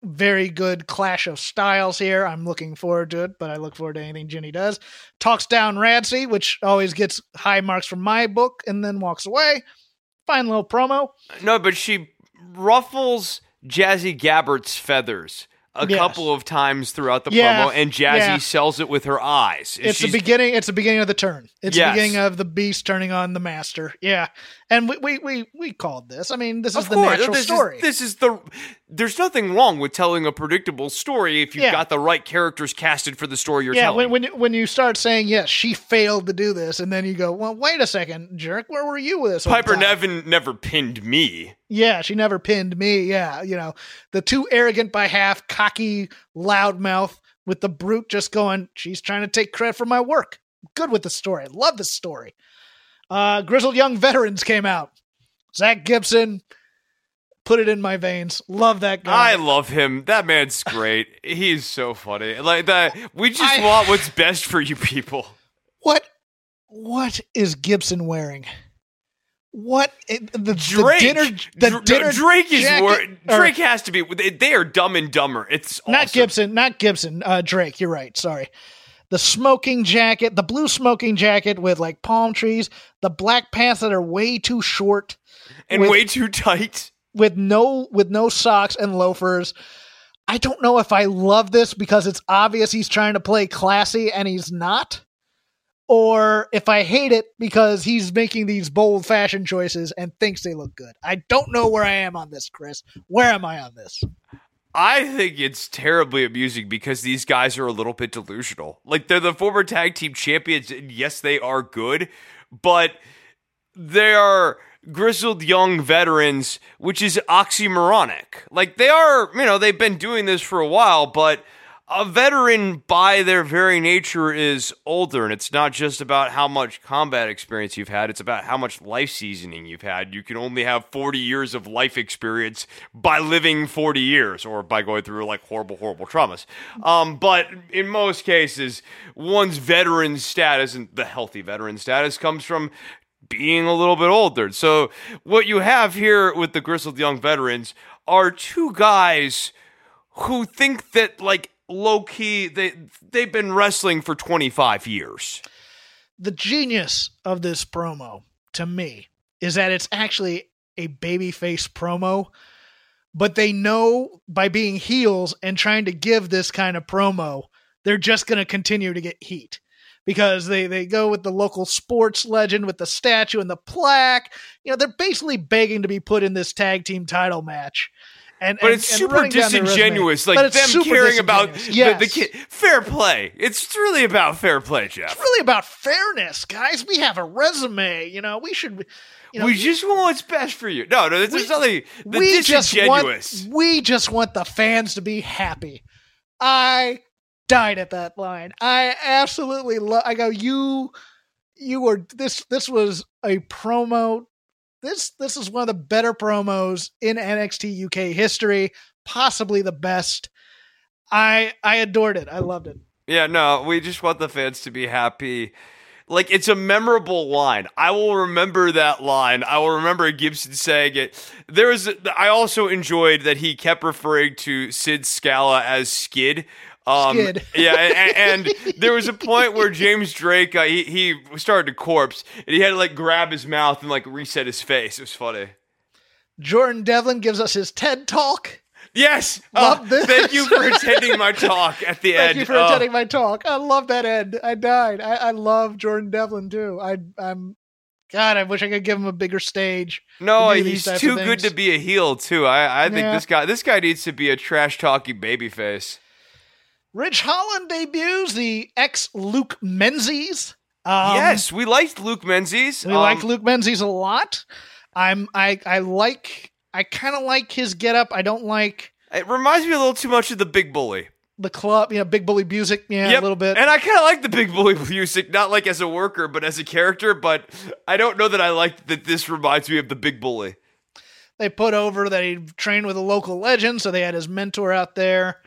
very good clash of styles here. I'm looking forward to it, but I look forward to anything Jinny does. Talks down Radzi, which always gets high marks from my book, and then walks away. Fine little promo. No, but she ruffles Jazzy Gabert's feathers a Yes. couple of times throughout the Yeah, promo, and Jazzy yeah. sells it with her eyes. It's the beginning. It's the beginning of the turn. It's Yes. the beginning of the beast turning on the master. Yeah, And we we we, we called this. I mean, this is Of the course, natural this story. Is, this is the. There's nothing wrong with telling a predictable story if you've Yeah. got the right characters casted for the story you're yeah, telling. when when you- when you start saying yes, she failed to do this, and then you go, well, wait a second, jerk, where were you with this? Piper? Niven never pinned me. Yeah, she never pinned me. Yeah, you know, the too arrogant by half, cocky loudmouth with the brute just going, she's trying to take credit for my work. Good with the story. Love the story. Uh, Grizzled Young Veterans came out. Zack Gibson, put it in my veins. Love that guy. I love him. That man's great. *laughs* He's so funny. Like that. We just I- want what's best for you people. what what is Gibson wearing? What the, Drake. the dinner the Dr- dinner Drake is jacket- wor- or- Drake has to be. They, they are dumb and dumber. It's not. Gibson, not Gibson. Uh, Drake. You're right. Sorry. The smoking jacket, the blue smoking jacket with like palm trees, the black pants that are way too short, and with- way too tight. with no with no socks and loafers. I don't know if I love this because it's obvious he's trying to play classy and he's not, or if I hate it because he's making these bold fashion choices and thinks they look good. I don't know where I am on this, Chris. Where am I on this? I think it's terribly amusing because these guys are a little bit delusional. Like they're the former tag team champions, and yes, they are good, but they are grizzled young veterans, which is oxymoronic. Like they are, you know, they've been doing this for a while, but a veteran by their very nature is older, and it's not just about how much combat experience you've had, it's about how much life seasoning you've had. You can only have 40 years of life experience by living 40 years or by going through like horrible, horrible traumas. Um, but in most cases, one's veteran status and the healthy veteran status comes from being a little bit older. So what you have here with the grizzled young veterans are two guys who think that like low key they they've been wrestling for 25 years. the genius of this promo to me is that it's actually a babyface promo, but they know by being heels and trying to give this kind of promo, they're just going to continue to get heat because they they go with the local sports legend with the statue and the plaque. You know, they're basically begging to be put in this tag team title match. And, But and- it's super resume. disingenuous, like them caring about disingenuous. the, the kid. Fair play. It's really about fair play, Jeff. It's really about fairness, guys. We have a resume. You know, we should. You know, we just want what's best for you. No, no, there's We- nothing. The we just want disingenuous. we just want the fans to be happy. I died at that line. I absolutely love. I go, you, you were this. This was a promo. This this is one of the better promos in NXT UK history, possibly the best. I I adored it. I loved it. Yeah, no, we just want the fans to be happy. Like it's a memorable line. I will remember that line. I will remember Gibson saying it. There was. I also enjoyed that he kept referring to Sid Scala as Skid. Um, yeah, and, and *laughs* there was a point where James Drake uh, he he started to corpse, and he had to like grab his mouth and like reset his face. It was funny. Jordan Devlin gives us his TED talk. Yes, Love uh, this. thank you for attending my *laughs* talk at the Thank end. Thank you for Uh, attending my talk. I love that end. I died. I, I love Jordan Devlin too. I I'm God, I wish I could give him a bigger stage. No, to he's too good to be a heel too. I, I think Yeah. this guy this guy needs to be a trash talking babyface. Ridge Holland debuts the ex Luke Menzies. Um, yes, we liked Luke Menzies. we Um, like Luke Menzies a lot. I'm I I like I kind of like his getup. I don't like It reminds me a little too much of the Big Bully. the club. You know, Big Bully Music. Yeah, Yep, a little bit. And I kind of like the Big Bully *laughs* music, not like as a worker, but as a character. But I don't know that I like that. This reminds me of the Big Bully. they put over that he trained with a local legend, so they had his mentor out there.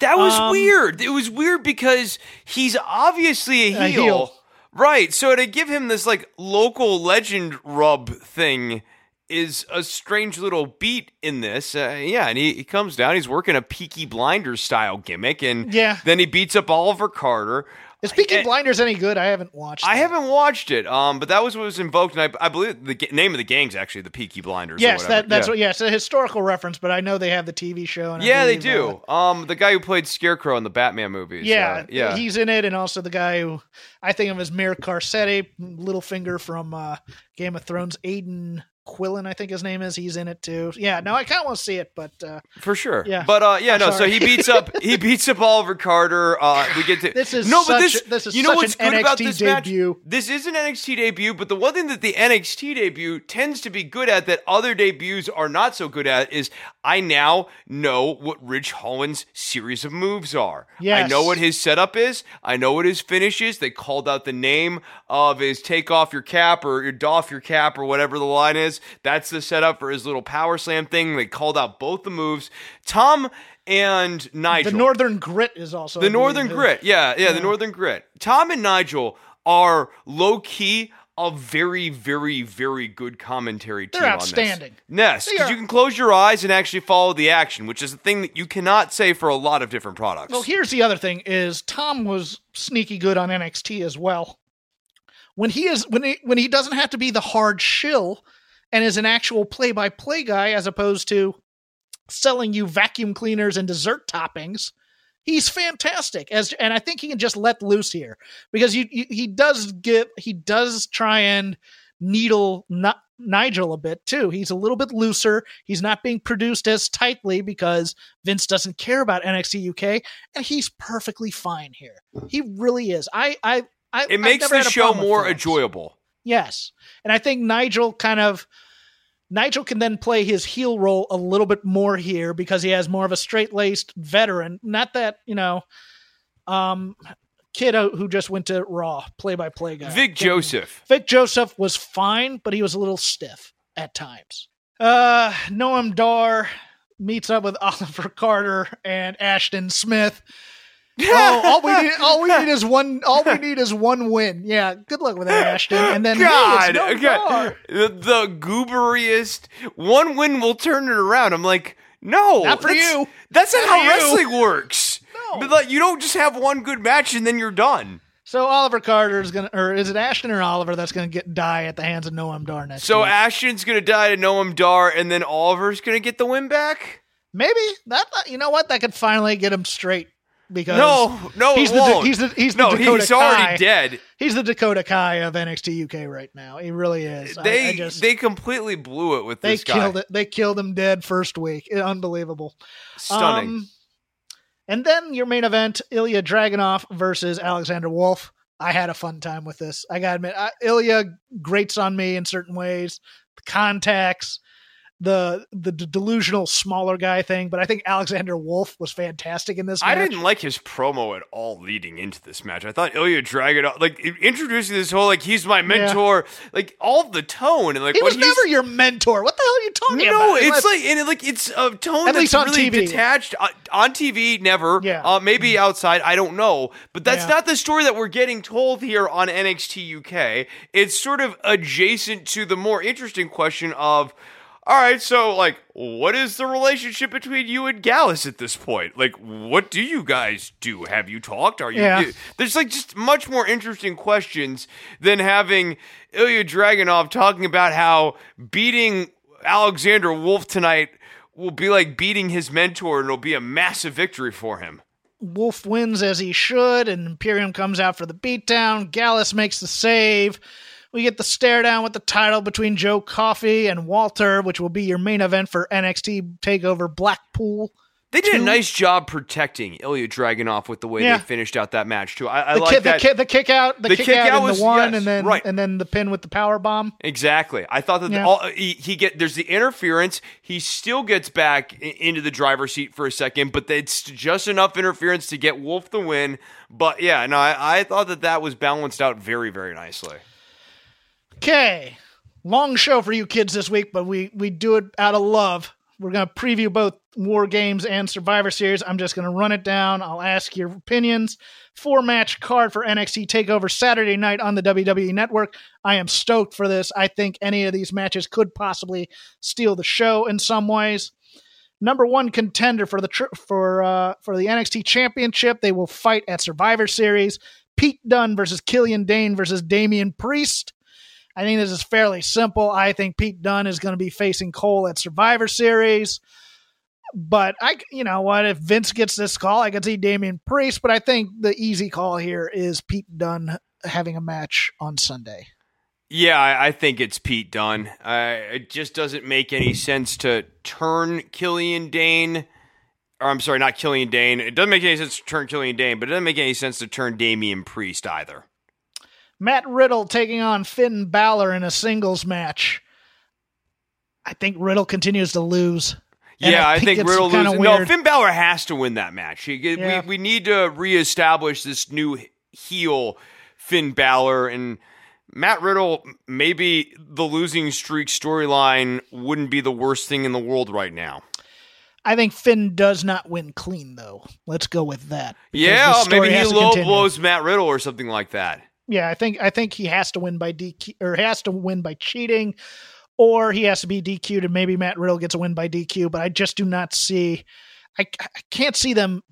That was Um, weird. It was weird because he's obviously a A heel. heel. Right. So to give him this like local legend rub thing is a strange little beat in this. Uh, yeah, and he, he comes down, he's working a Peaky Blinders style gimmick, and Yeah. then he beats up Oliver Carter. Is Peaky And- Blinders any good? I haven't watched. I it. haven't watched it, um, but that was what was invoked, and I, I believe the ga- name of the gang's actually the Peaky Blinders. Yes, that, that's yeah. what. Yes, a historical reference, but I know they have the TV show. And Yeah, they do. uh, Um, the guy who played Scarecrow in the Batman movies. yeah, uh, yeah. he's in it, and also the guy who I think of as Mir Carcetti, Littlefinger from uh, Game of Thrones, Aidan Quillen, I think his name is. He's in it too. Yeah, no, I kind of want to see it, but uh, For sure. Yeah. But uh yeah, I'm no, so he beats up he beats up Oliver Carter. Uh we get to *laughs* This is No, but such- this this is you know what's good about this debut. match? This is an NXT debut, but the one thing that the NXT debut tends to be good at that other debuts are not so good at is I now know what Ridge Holland's series of moves are. I know what his setup is. I know what his finish is. They called out the name of his take off your cap or your doff your cap or whatever the line is. That's the setup for his little power slam thing. They called out both the moves. Tom and Nigel. the Northern Grit is also The Northern Grit. Yeah, yeah, the Northern Grit. Tom and Nigel are low key a very, very, very good commentary team. They're on this. outstanding. Yes, because you can close your eyes and actually follow the action, which is a thing that you cannot say for a lot of different products. Well, here's the other thing: is Tom was sneaky good on NXT as well. When he is when he when he doesn't have to be the hard shill and is an actual play by play guy as opposed to selling you vacuum cleaners and dessert toppings. He's fantastic as and I think he can just let loose here because you, you he does give he does try and needle Ni- Nigel a bit too. He's a little bit looser. He's not being produced as tightly because Vince doesn't care about NXT UK, and he's perfectly fine here. He really is. I I I it makes the show more enjoyable. Yes. And I think Nigel kind of Nigel can then play his heel role a little bit more here because he has more of a straight-laced veteran. Not that, you know, um kid who just went to Raw, play-by-play guy. Vic Joseph. Vic Joseph was fine, but he was a little stiff at times. Uh Noam Dar meets up with *laughs* Oliver Carter and Ashton Smith. Oh, all we need, all we need *laughs* is one. All we need is one win. Yeah, good luck with that, Ashton. And then God, hey, Dar. God, the, the gooberiest one win will turn it around. I'm like, no, Not for that's- you. That's not, Not how you. wrestling works. No. But like, you don't just have one good match and then you're done. So Oliver Carter is gonna, or is it Ashton or Oliver that's gonna get die at the hands of Noam Dar next? So week? Ashton's gonna die to Noam Dar, and then Oliver's gonna get the win back. maybe that. You know what? That could finally get him straight because No, no, he's the won't. he's the he's the no, Dakota he's already Kai. dead. He's the Dakota Kai of NXT UK right now. He really is. They I, just they completely blew it with they this guy. killed it. They killed him dead first week. Unbelievable. Stunning. Um, and then your main event, Ilya Dragunov versus Alexander Wolf. I had a fun time with this. I gotta admit, I, Ilya grates on me in certain ways. The contacts, the the d- delusional smaller guy thing, but I think Alexander Wolf was fantastic in this. I didn't like his promo at all leading into this match. I thought Ilya Dragunov, like introducing this whole like he's my mentor, like all the tone and like He was never your mentor. What the hell are you talking about? no, it's like and it, like it's a tone At that's least on really TV. detached uh, on TV. Never, Yeah. Uh, maybe outside. I don't know, but that's Yeah. not the story that we're getting told here on NXT UK. It's sort of adjacent to the more interesting question of. All right, so like, what is the relationship between you and Gallus at this point? Like, what do you guys do? Have you talked? Are you? Yeah. you- there's like just much more interesting questions than having Ilya Dragunov talking about how beating Alexander Wolf tonight will be like beating his mentor and it'll be a massive victory for him. Wolf wins as he should, and Imperium comes out for the beatdown. Gallus makes the save. We get the stare down with the title between Joe Coffey and Walter, which will be your main event for NXT Takeover Blackpool. They did a nice job protecting Ilya Dragunov with the way Yeah. they finished out that match too. I, I The, like kick, that. the, kick, the kick out, the, The kick, kick out, out was- the one, yes, and then right. and then the pin with the power bomb. Exactly. I thought that Yeah. all, he, he get there's the interference. He still gets back into the driver's seat for a second, but it's just enough interference to get Wolf the win. But yeah, no, I, I thought that that was balanced out very, very nicely. Okay, long show for you kids this week, but we we do it out of love. We're gonna preview both War Games and Survivor Series. I'm just gonna run it down. I'll ask your opinions. Four match card for NXT Takeover Saturday night on the WWE Network. I am stoked for this. I think any of these matches could possibly steal the show in some ways. Number one contender for the for uh, for the NXT Championship. They will fight at Survivor Series. Pete Dunne versus Killian Dain versus Damian Priest. I think this is fairly simple. I think Pete Dunne is going to be facing Cole at Survivor Series. But I, you know what? If Vince gets this call, I could see Damian Priest. But I think the easy call here is Pete Dunne having a match on Sunday. Yeah, I, I think it's Pete Dunne. Uh, it just doesn't make any sense to turn Killian Dain. Or I'm sorry, not Killian Dain. It doesn't make any sense to turn Killian Dain, but it doesn't make any sense to turn Damian Priest either. Matt Riddle taking on Finn Balor in a singles match. I think Riddle continues to lose. And Yeah, I think, it's Riddle kinda loses. No. Finn Balor has to win that match. He- Yeah. We, we need to reestablish this new heel Finn Balor and Matt Riddle. Maybe the losing streak storyline wouldn't be the worst thing in the world right now. I think Finn does not win clean, though. Let's go with that. Yeah, maybe he low blows Matt Riddle or something like that. Yeah, I think I think he has to win by DQ or has to win by cheating, or he has to be DQ'd, and maybe Matt Riddle gets a win by DQ. But I just do not see. I, I can't see them.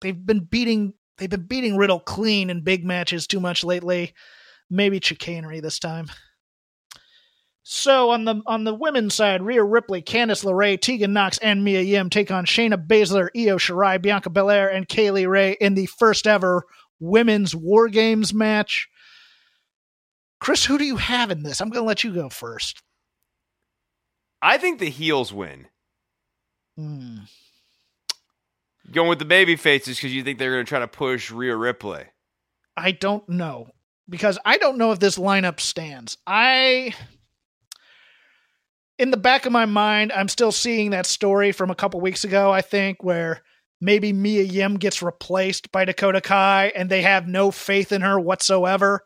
They've been beating. They've been beating Riddle clean in big matches too much lately. Maybe chicanery this time. So on the on the women's side, Rhea Ripley, Candice LeRae, Tegan Nox, and Mia Yim take on Shayna Baszler, Io Shirai, Bianca Belair, and Kay Lee Ray in the first ever women's War Games match. Chris, who do you have in this? I'm going to let you go first. I think the heels win. Hmm. Going with the baby faces because you think they're going to try to push Rhea Ripley. I don't know because I don't know if this lineup stands. I, in the back of my mind, I'm still seeing that story from a couple weeks ago. I think where maybe Mia Yim gets replaced by Dakota Kai, and they have no faith in her whatsoever.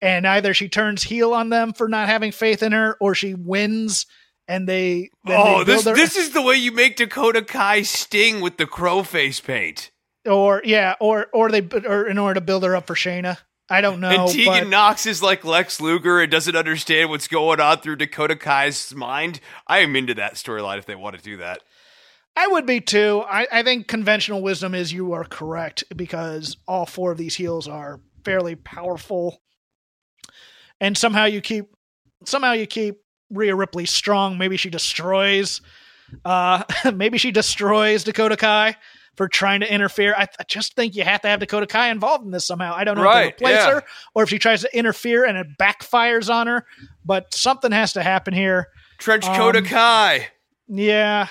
And either she turns heel on them for not having faith in her, or she wins, and they. then they Oh, this her- this is the way you make Dakota Kai sting with the crow face paint. or yeah, or or they or in order to build her up for Shayna. I don't know. and Tegan but- Nox is like Lex Luger and doesn't understand what's going on through Dakota Kai's mind. I am into that storyline if they want to do that. I would be too. I, I think conventional wisdom is you are correct because all four of these heels are fairly powerful, and somehow you keep somehow you keep Rhea Ripley strong. Maybe she destroys, uh, *laughs* maybe she destroys Dakota Kai for trying to interfere. I, I just think you have to have Dakota Kai involved in this somehow. I don't know Right, if they replace yeah. her or if she tries to interfere and it backfires on her, but something has to happen here. Trench coat Um, Kai. Yeah.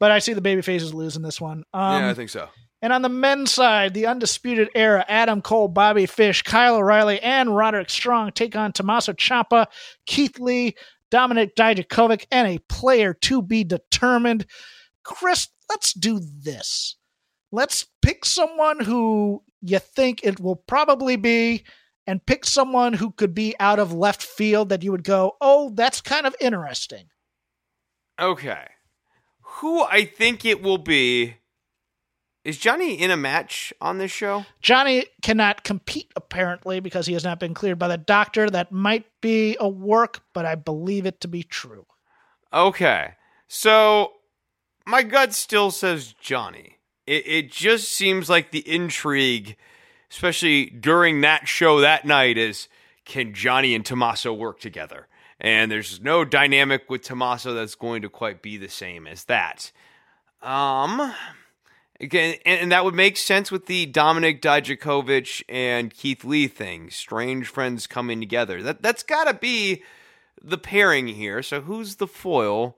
But I see the baby faces losing this one. Um, yeah, I think so. and on the men's side, the undisputed era, Adam Cole, Bobby Fish, Kyle O'Reilly, and Roderick Strong take on Tommaso Ciampa, Keith Lee, Dominik Dijakovic, and a player to be determined. Chris, let's do this. Let's pick someone who you think it will probably be, and pick someone who could be out of left field that you would go, oh, that's kind of interesting. Okay. Who I think it will be. Is Johnny in a match on this show? Johnny cannot compete apparently because he has not been cleared by the doctor. That might be a work, but I believe it to be true. Okay. So my gut still says Johnny. It, it just seems like the intrigue, especially during that show that night, is can Johnny and Tommaso work together? And there's no dynamic with Tommaso that's going to quite be the same as that. Um, again, and, and that would make sense with the Dominik Dijakovic and Keith Lee thing. Strange friends coming together. That that's got to be the pairing here. So who's the foil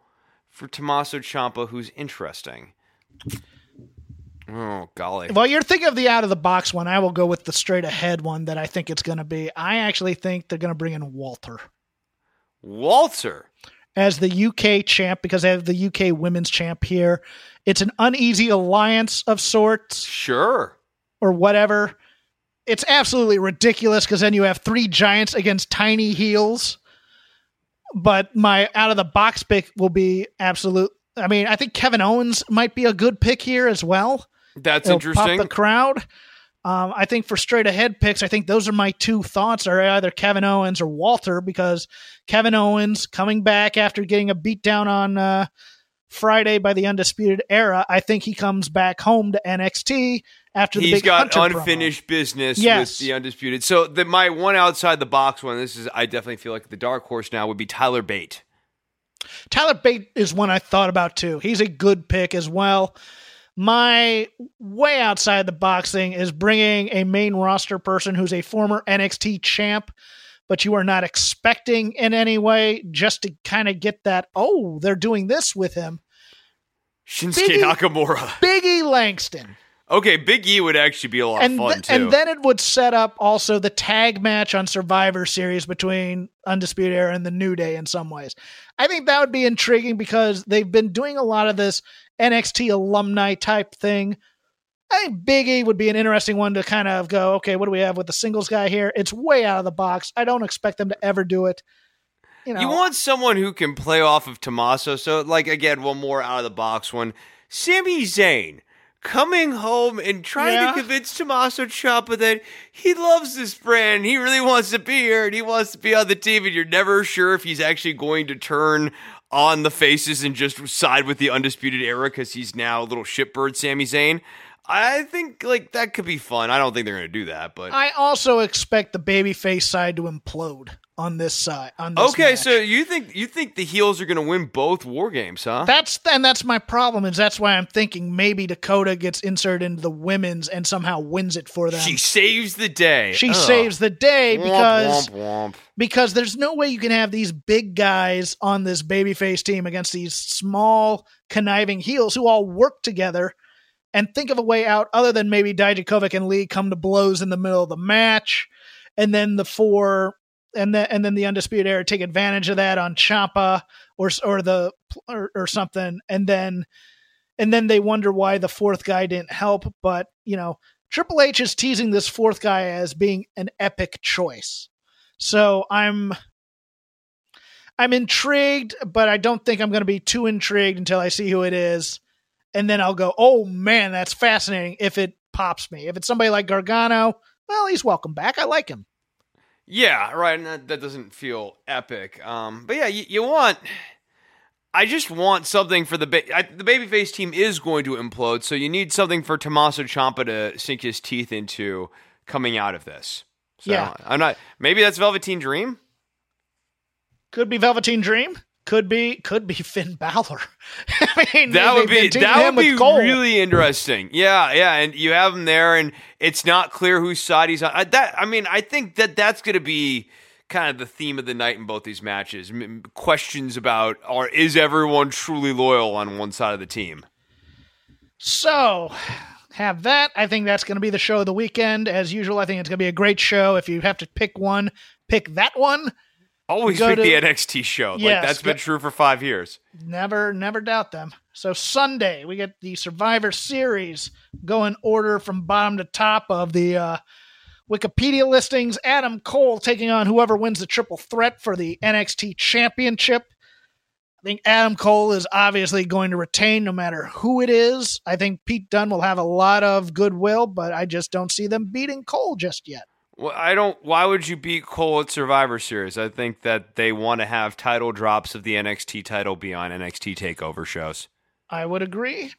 for Tommaso Ciampa? Who's interesting? Oh golly! Well, you're thinking of the out of the box one. I will go with the straight ahead one that I think it's going to be. I actually think they're going to bring in Walter Walter. as the UK champ because they have the UK women's champ here. It's an uneasy alliance of sorts. Sure. or whatever. It's absolutely ridiculous because then you have three giants against tiny heels. But my out of the box pick will be absolute. I mean, I think Kevin Owens might be a good pick here as well. That's It'll interesting. Pop the crowd. Um, I think for straight ahead picks, I think those are my two thoughts are either Kevin Owens or Walter because Kevin Owens coming back after getting a beat down on uh, Friday by the Undisputed Era. I think he comes back home to NXT after the He's big got Hunter promo. unfinished business Yes. with the undisputed. So the, my one outside the box one. This is I definitely feel like the dark horse now would be Tyler Bate. Tyler Bate is one I thought about too. He's a good pick as well. My way outside the box thing is bringing a main roster person who's a former NXT champ, but you are not expecting in any way just to kind of get that, oh, they're doing this with him. Shinsuke Biggie- Nakamura. Biggie Langston. Okay, Big E would actually be a lot and, of fun th- too. and then it would set up also the tag match on Survivor Series between Undisputed Era and the New Day in some ways. I think that would be intriguing because they've been doing a lot of this NXT alumni type thing. I think Big E would be an interesting one to kind of go, okay, what do we have with the singles guy here? It's way out of the box. I don't expect them to ever do it. You know, You want someone who can play off of Tommaso. So, like, again, one more out of the box one. Sami Zayn coming home and trying Yeah. to convince Tommaso Ciampa that he loves this brand. He really wants to be here and he wants to be on the team. And you're never sure if he's actually going to turn on the faces and just side with the Undisputed Era because he's now a little shitbird Sami Zayn. I think, like, that could be fun. I don't think they're going to do that, but. I also expect the babyface side to implode on this side. On this Okay, match. so you think you think the heels are going to win both war games, huh? That's and that's my problem is that's why I'm thinking maybe Dakota gets inserted into the women's and somehow wins it for them. She saves the day. She Ugh. saves the day Womp, because womp, womp. because there's no way you can have these big guys on this babyface team against these small conniving heels who all work together and think of a way out other than maybe Dijakovic and Lee come to blows in the middle of the match and then the four and then and then the undisputed era take advantage of that on Ciampa or or the or, or something and then and then they wonder why the fourth guy didn't help but you know Triple H is teasing this fourth guy as being an epic choice so I'm I'm intrigued, but I don't think I'm going to be too intrigued until I see who it is. And then I'll go, oh man, that's fascinating if it pops me. If it's somebody like Gargano, well, he's welcome back. I like him. Yeah, right. And that, that doesn't feel epic. Um, but yeah, you, you want. I just want something for the ba- I, the babyface team is going to implode, so you need something for Tommaso Ciampa to sink his teeth into coming out of this. So Yeah. I'm not. Maybe that's Velveteen Dream. Could be Velveteen Dream. Could be could be *laughs* Finn Balor. *laughs* I mean, That would be that would be really interesting. Yeah, yeah, and you have him there, and it's not clear whose side he's on. I, that I mean, I think that that's going to be kind of the theme of the night in both these matches. M- questions about are is everyone truly loyal on one side of the team? So, have that. I think that's going to be the show of the weekend. As usual, I think it's going to be a great show. If you have to pick one, pick that one. Always pick to- the NXT show. Yes, like that's been true for five years. Never, never doubt them. So Sunday we get the Survivor Series. Go in order from bottom to top of the uh, Wikipedia listings. Adam Cole taking on whoever wins the triple threat for the NXT Championship. I think Adam Cole is obviously going to retain no matter who it is. I think Pete Dunne will have a lot of goodwill, but I just don't see them beating Cole just yet. Well, I don't. Why would you beat Cole at Survivor Series? I think that they want to have title drops of the NXT title be on NXT Takeover shows. I would agree.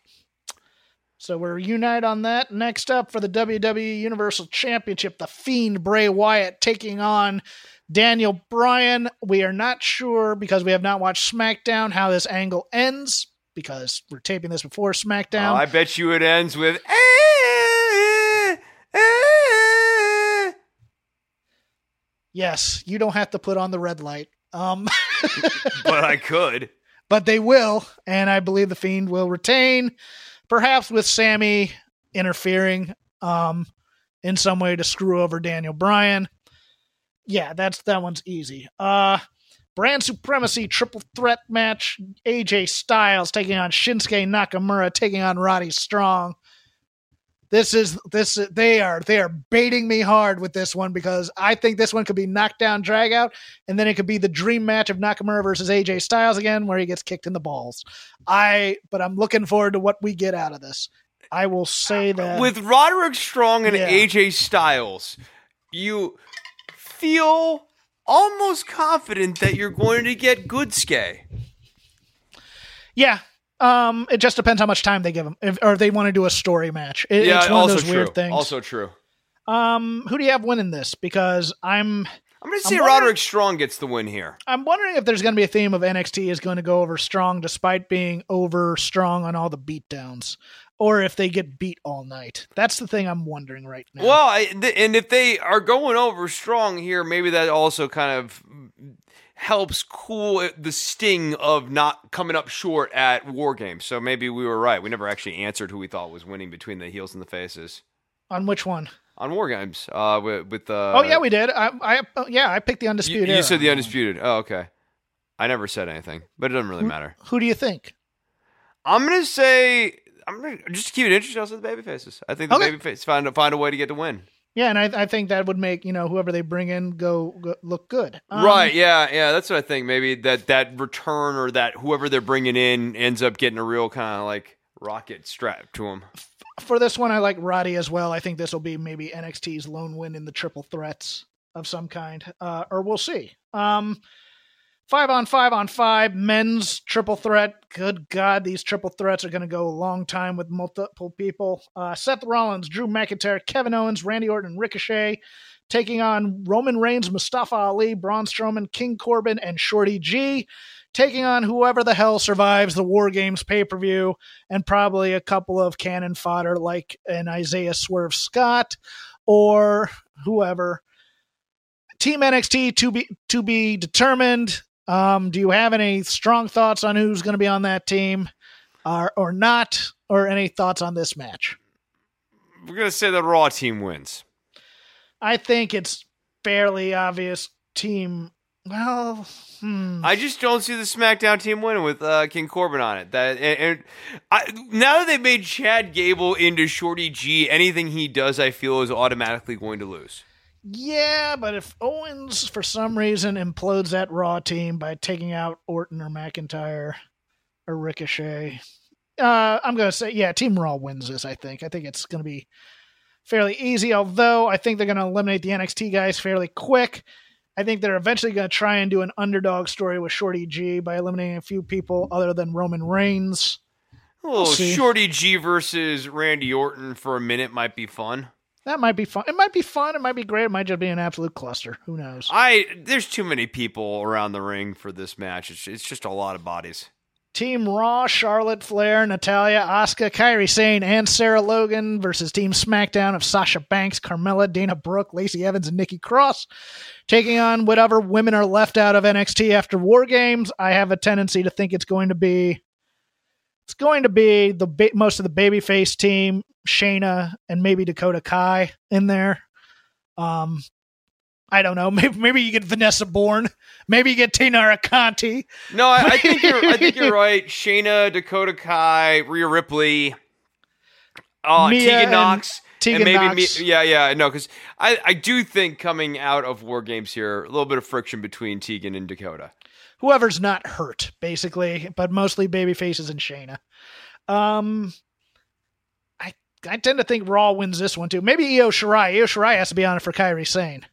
So we're unite on that. Next up for the WWE Universal Championship, the Fiend Bray Wyatt taking on Daniel Bryan. We are not sure because we have not watched SmackDown how this angle ends because we're taping this before SmackDown. Oh, I bet you it ends with. "Eh, eh, eh." Yes, you don't have to put on the red light. Um, *laughs* but I could. but they will, and I believe the Fiend will retain, perhaps with Sammy interfering um, in some way to screw over Daniel Bryan. Yeah, that's that one's easy. Uh, brand supremacy triple threat match: AJ Styles taking on Shinsuke Nakamura, taking on Roddy Strong. This is this they are they are baiting me hard with this one because I think this one could be knockdown drag out and then it could be the dream match of Nakamura versus AJ Styles again, where he gets kicked in the balls. I, but I'm looking forward to what we get out of this. I will say that With Roderick Strong and Yeah. AJ Styles, you feel almost confident that you're going to get good skay. yeah, Um, it just depends how much time they give them, if, or if they want to do a story match. It, yeah, it's one also of those true. weird things. Also true. um, who do you have winning this? Because I'm I'm going to say Roderick Strong gets the win here. I'm wondering if there's going to be a theme of NXT is going to go over strong despite being over strong on all the beatdowns, or if they get beat all night. That's the thing I'm wondering right now. Well, I, th- and if they are going over strong here, maybe that also kind of helps cool the sting of not coming up short at War Games. So maybe we were right. We never actually answered who we thought was winning between the heels and the faces on which one? on War Games. Uh, with, with the oh yeah, we did. I, I oh, yeah, I picked the undisputed. you Era. said the undisputed. Oh, okay. I never said anything, but it doesn't really matter. Who do you think? I'm gonna say I'm gonna just to keep it interesting. I'll say the baby faces. I think the Okay. baby faces find find a way to get the win. Yeah, and I, I think that would make you know whoever they bring in go, go look good. Um, right? Yeah, yeah. That's what I think. Maybe that that return or that whoever they're bringing in ends up getting a real kind of like rocket strapped to them. For this one, I like Roddy as well. I think this will be maybe NXT's lone win in the triple threats of some kind, uh, or we'll see. Um, five on five on five men's triple threat. Good God, these triple threats are going to go a long time with multiple people. Uh, Seth Rollins, Drew McIntyre, Kevin Owens, Randy Orton, Ricochet taking on Roman Reigns, Mustafa Ali, Braun Strowman, King Corbin, and Shorty G. Taking on whoever the hell survives the War Games pay per view, and probably a couple of cannon fodder like an Isaiah Swerve Scott or whoever. Team NXT to be to be determined. Um, do you have any strong thoughts on who's going to be on that team, or or not, or any thoughts on this match? We're gonna say the Raw team wins. I think it's fairly obvious. Team, well, hmm. I just don't see the SmackDown team winning with uh, King Corbin on it. That and, and I, now that they've made Chad Gable into Shorty G, anything he does, I feel is automatically going to lose. Yeah, but if Owens for some reason implodes that Raw team by taking out Orton or McIntyre or Ricochet, uh, I'm going to say, yeah, Team Raw wins this, I think. I think it's going to be fairly easy, although I think they're going to eliminate the NXT guys fairly quick. I think they're eventually going to try and do an underdog story with Shorty G by eliminating a few people other than Roman Reigns. A little see. Shorty G versus Randy Orton for a minute might be fun. That might be fun. It might be fun. It might be great. It might just be an absolute cluster. Who knows? I there's too many people around the ring for this match. It's, it's just a lot of bodies. Team Raw, Charlotte Flair, Natalya, Asuka, Kairi Sane, and Sarah Logan versus Team SmackDown of Sasha Banks, Carmella, Dana Brooke, Lacey Evans, and Nikki Cross, taking on whatever women are left out of NXT after War Games. I have a tendency to think it's going to be it's going to be the ba- most of the babyface team, Shayna and maybe Dakota Kai in there. Um, I don't know. *laughs* Maybe maybe you get Vanessa Borne. Maybe you get Taynara Conti. No, I, I think you're. I think *laughs* you're right. Shayna, Dakota Kai, Rhea Ripley, uh, Mia Tegan Nox, Tegan and maybe Nox. Me, yeah, yeah, no, because I, I do think coming out of War Games here, a little bit of friction between Tegan and Dakota. Whoever's not hurt, basically, but mostly baby faces and Shayna. Um, I I tend to think Raw wins this one too. Maybe Io Shirai. Io Shirai has to be on it for Kairi Sane.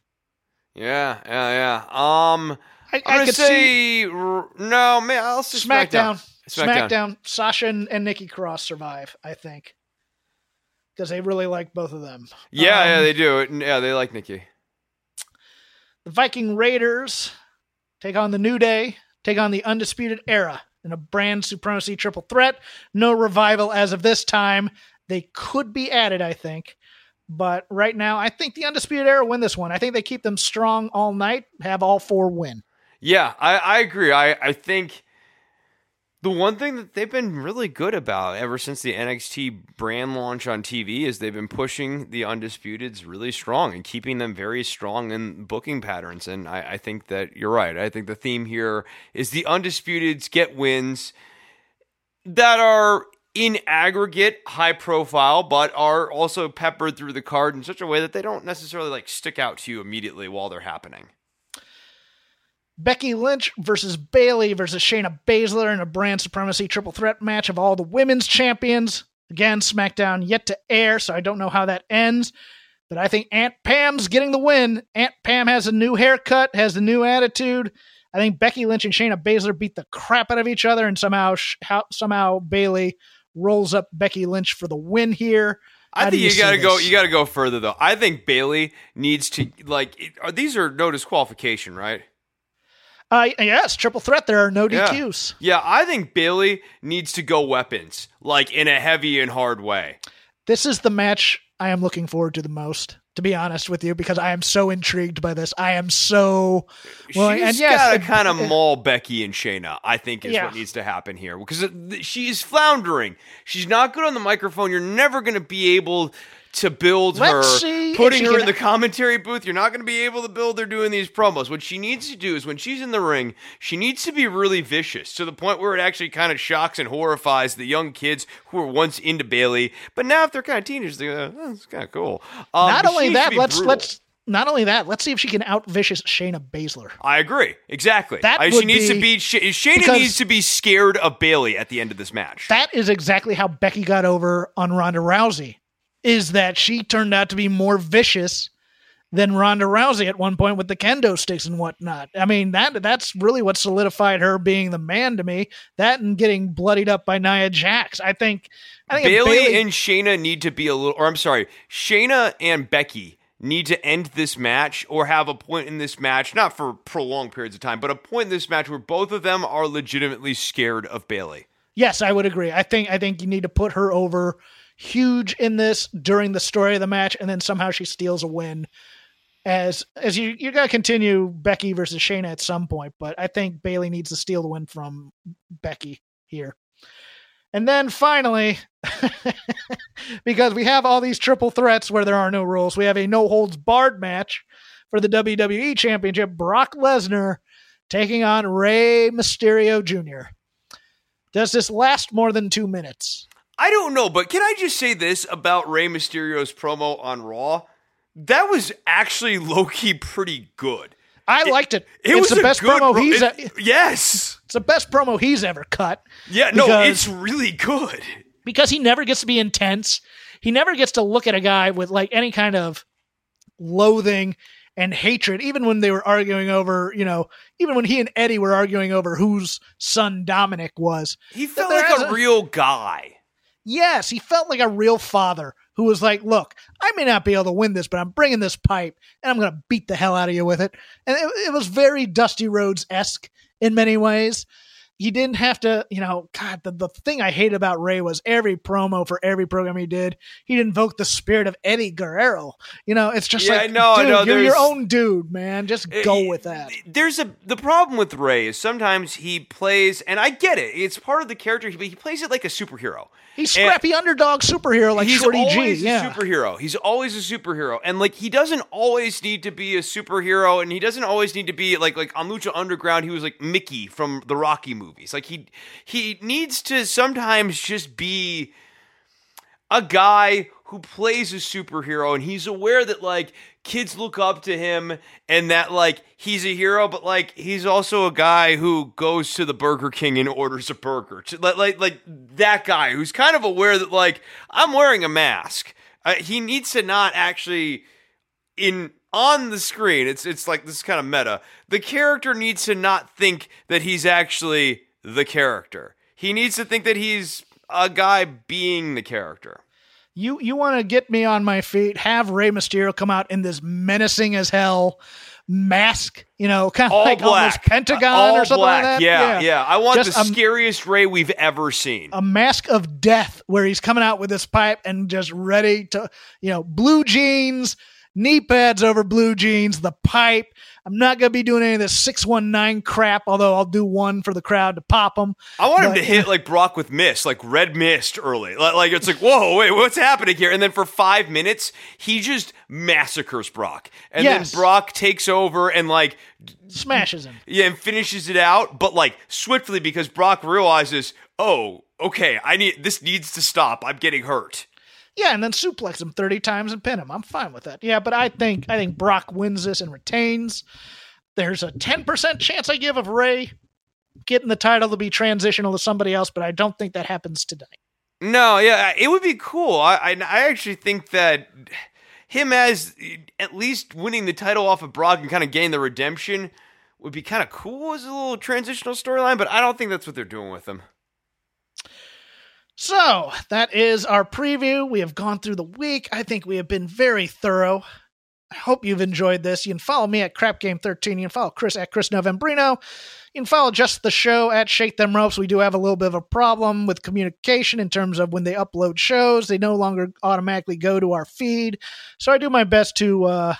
Yeah, yeah, yeah. Um, I, I'm I gonna could see say r- no, man. I'll say SmackDown. SmackDown. SmackDown. Sasha and, and Nikki Cross survive. I think because they really like both of them. Yeah, yeah, Um, they do. Yeah, they like Nikki. The Viking Raiders take on the New Day, take on the Undisputed Era in a brand supremacy triple threat. No revival as of this time. They could be added, I think. But right now, I think the Undisputed Era win this one. I think they keep them strong all night, have all four win. Yeah, I, I agree. I, I think the one thing that they've been really good about ever since the NXT brand launch on TV is they've been pushing the Undisputeds really strong and keeping them very strong in booking patterns. And I, I think that you're right. I think the theme here is the Undisputeds get wins that are in aggregate high profile, but are also peppered through the card in such a way that they don't necessarily like stick out to you immediately while they're happening. Becky Lynch versus Bayley versus Shayna Baszler in a brand supremacy triple threat match of all the women's champions. Again, SmackDown yet to air, so I don't know how that ends. But I think Aunt Pam's getting the win. Aunt Pam has a new haircut, has a new attitude. I think Becky Lynch and Shayna Baszler beat the crap out of each other, and somehow how, somehow Bayley rolls up Becky Lynch for the win here. I How do think you, see gotta go. this? You gotta go further though. I think Bayley needs to like. it- Are these are no disqualification, right? Uh, yes, triple threat. There are no DQs. Yeah, I think Bayley needs to go weapons, like in a heavy and hard way. This is the match I am looking forward to the most, to be honest with you, because I am so intrigued by this. I am so well, She's and yes, gotta kind of maul Becky and Shayna. I think is Yeah. what needs to happen here because she's floundering. She's not good on the microphone. You're never going to be able to build Let's her. Putting her can- in the commentary booth, you're not going to be able to build her doing these promos. What she needs to do is when she's in the ring, she needs to be really vicious to the point where it actually kind of shocks and horrifies the young kids who were once into Bayley, but now if they're kind of teenagers, they go, oh, "It's kind of cool." Um, not only that, let's brutal. let's not only that, let's see if she can out vicious Shayna Baszler. I agree. Exactly. That I- she needs to be- be. Shayna needs to be scared of Bayley at the end of this match. That is exactly how Becky got over on Ronda Rousey. Is that she turned out to be more vicious than Ronda Rousey at one point with the kendo sticks and whatnot. I mean that that's really what solidified her being the man to me. That and getting bloodied up by Nia Jax. I think. I think if Bayley, and Shayna need to be a little. Or I'm sorry, Shayna and Becky need to end this match or have a point in this match, not for prolonged periods of time, but a point in this match where both of them are legitimately scared of Bayley. Yes, I would agree. I think I think you need to put her over huge in this during the story of the match, and then somehow she steals a win. As as you you gotta continue Becky versus Shayna at some point, but I think Bayley needs to steal the win from Becky here. And then finally, *laughs* because we have all these triple threats where there are no rules, we have a no holds barred match for the WWE Championship. Brock Lesnar taking on Rey Mysterio Jr. Does this last more than two minutes? I don't know, but can I just say this about Rey Mysterio's promo on Raw? That was actually low key pretty good. I liked it. It it's was the best good promo pro- he's it- e- yes. it's the best promo he's ever cut Yeah, no, Because- it's really good. because he never gets to be intense. He never gets to look at a guy with like any kind of loathing and hatred. Even when they were arguing over, you know, even when he and Eddie were arguing over whose son Dominik was. He felt like a a- real guy. Yes, he felt like a real father who was like, "Look, I may not be able to win this, but I'm bringing this pipe and I'm going to beat the hell out of you with it." And it, it was very Dusty Rhodes esque in many ways. He didn't have to, you know, God, the, the thing I hate about Rey was every promo for every program he did, he'd invoke the spirit of Eddie Guerrero. You know, it's just Yeah, like, I know, I dude, know, you're your own dude, man. Just eh, go eh, with that. There's a the problem with Rey is sometimes he plays, and I get it. It's part of the character, but he plays it like a superhero. He's And- scrappy underdog superhero like he's Shorty G. always Yeah. a superhero. He's always a superhero, and like he doesn't always need to be a superhero, and he doesn't always need to be like like on Lucha Underground. He was like Mickey from the Rocky movies. Like he he needs to sometimes just be a guy who plays a superhero and he's aware that like kids look up to him and that like he's a hero but like he's also a guy who goes to the Burger King and orders a burger like like, like that guy who's kind of aware that like I'm wearing a mask uh, he needs to not actually in on the screen it's it's like this is kind of meta the character needs to not think that he's actually the character. He needs to think that he's a guy being the character. You you want to get me on my feet, have Rey Mysterio come out in this menacing as hell mask, you know, kind of all like black. Almost Pentagon all or something black. like that. yeah, yeah. i want Just the a- scariest Rey we've ever seen. A mask of death where he's coming out with this pipe and just ready to, you know, blue jeans, knee pads over blue jeans, the pipe. I'm not going to be doing any of this 619 crap, although I'll do one for the crowd to pop them. I want him to hit like Brock with mist, like red mist early. Like, like it's like, whoa, wait, what's happening here? And then for five minutes, he just massacres Brock. And Yes. then Brock takes over and like Smashes him. yeah, and finishes it out, but like swiftly because Brock realizes, oh, okay, I need this needs to stop. I'm getting hurt. Yeah, and then suplex him 30 times and pin him. I'm fine with that. Yeah, but I think I think Brock wins this and retains. There's a 10% chance I give of Rey getting the title to be transitional to somebody else, but I don't think that happens tonight. No, yeah, it would be cool. I, I, I actually think that him as at least winning the title off of Brock and kind of gain the redemption would be kind of cool as a little transitional storyline, but I don't think that's what they're doing with them. So that is our preview. We have gone through the week. I think we have been very thorough. I hope you've enjoyed this. You can follow me at Crap Game 13. You can follow Chris at Chris Novembrino. You can follow just the show at Shake Them Ropes. We do have a little bit of a problem with communication in terms of when they upload shows, they no longer automatically go to our feed. So I do my best to uh,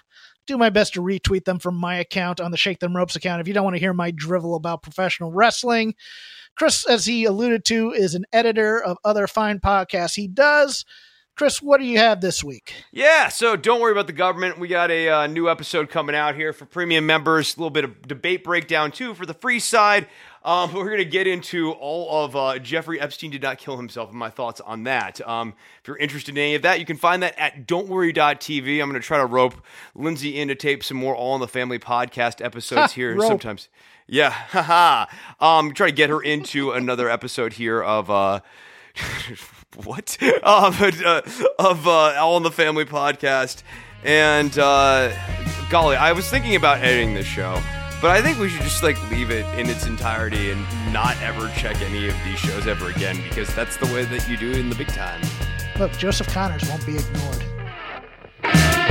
do my best to retweet them from my account on the Shake Them Ropes account. If you don't want to hear my drivel about professional wrestling, Chris, as he alluded to, is an editor of other fine podcasts he does. Chris, what do you have this week? Yeah, so don't worry about the government. We got a uh, new episode coming out here for premium members. A little bit of debate breakdown too for the free side. Um, we're going to get into all of uh, Jeffrey Epstein did not kill himself and my thoughts on that. Um, if you're interested in any of that, you can find that at don'tworry.tv. I'm going to try to rope Lindsay in to tape some more All in the Family podcast episodes here rope. sometimes. Yeah, haha. um, try to get her into another episode here of. Uh, *laughs* what um, uh, of uh, All in the Family podcast. And uh, golly, I was thinking about editing this show, but I think we should just like leave it in its entirety and not ever check any of these shows ever again because that's the way that you do it in the big time. Look, Joseph Conners won't be ignored.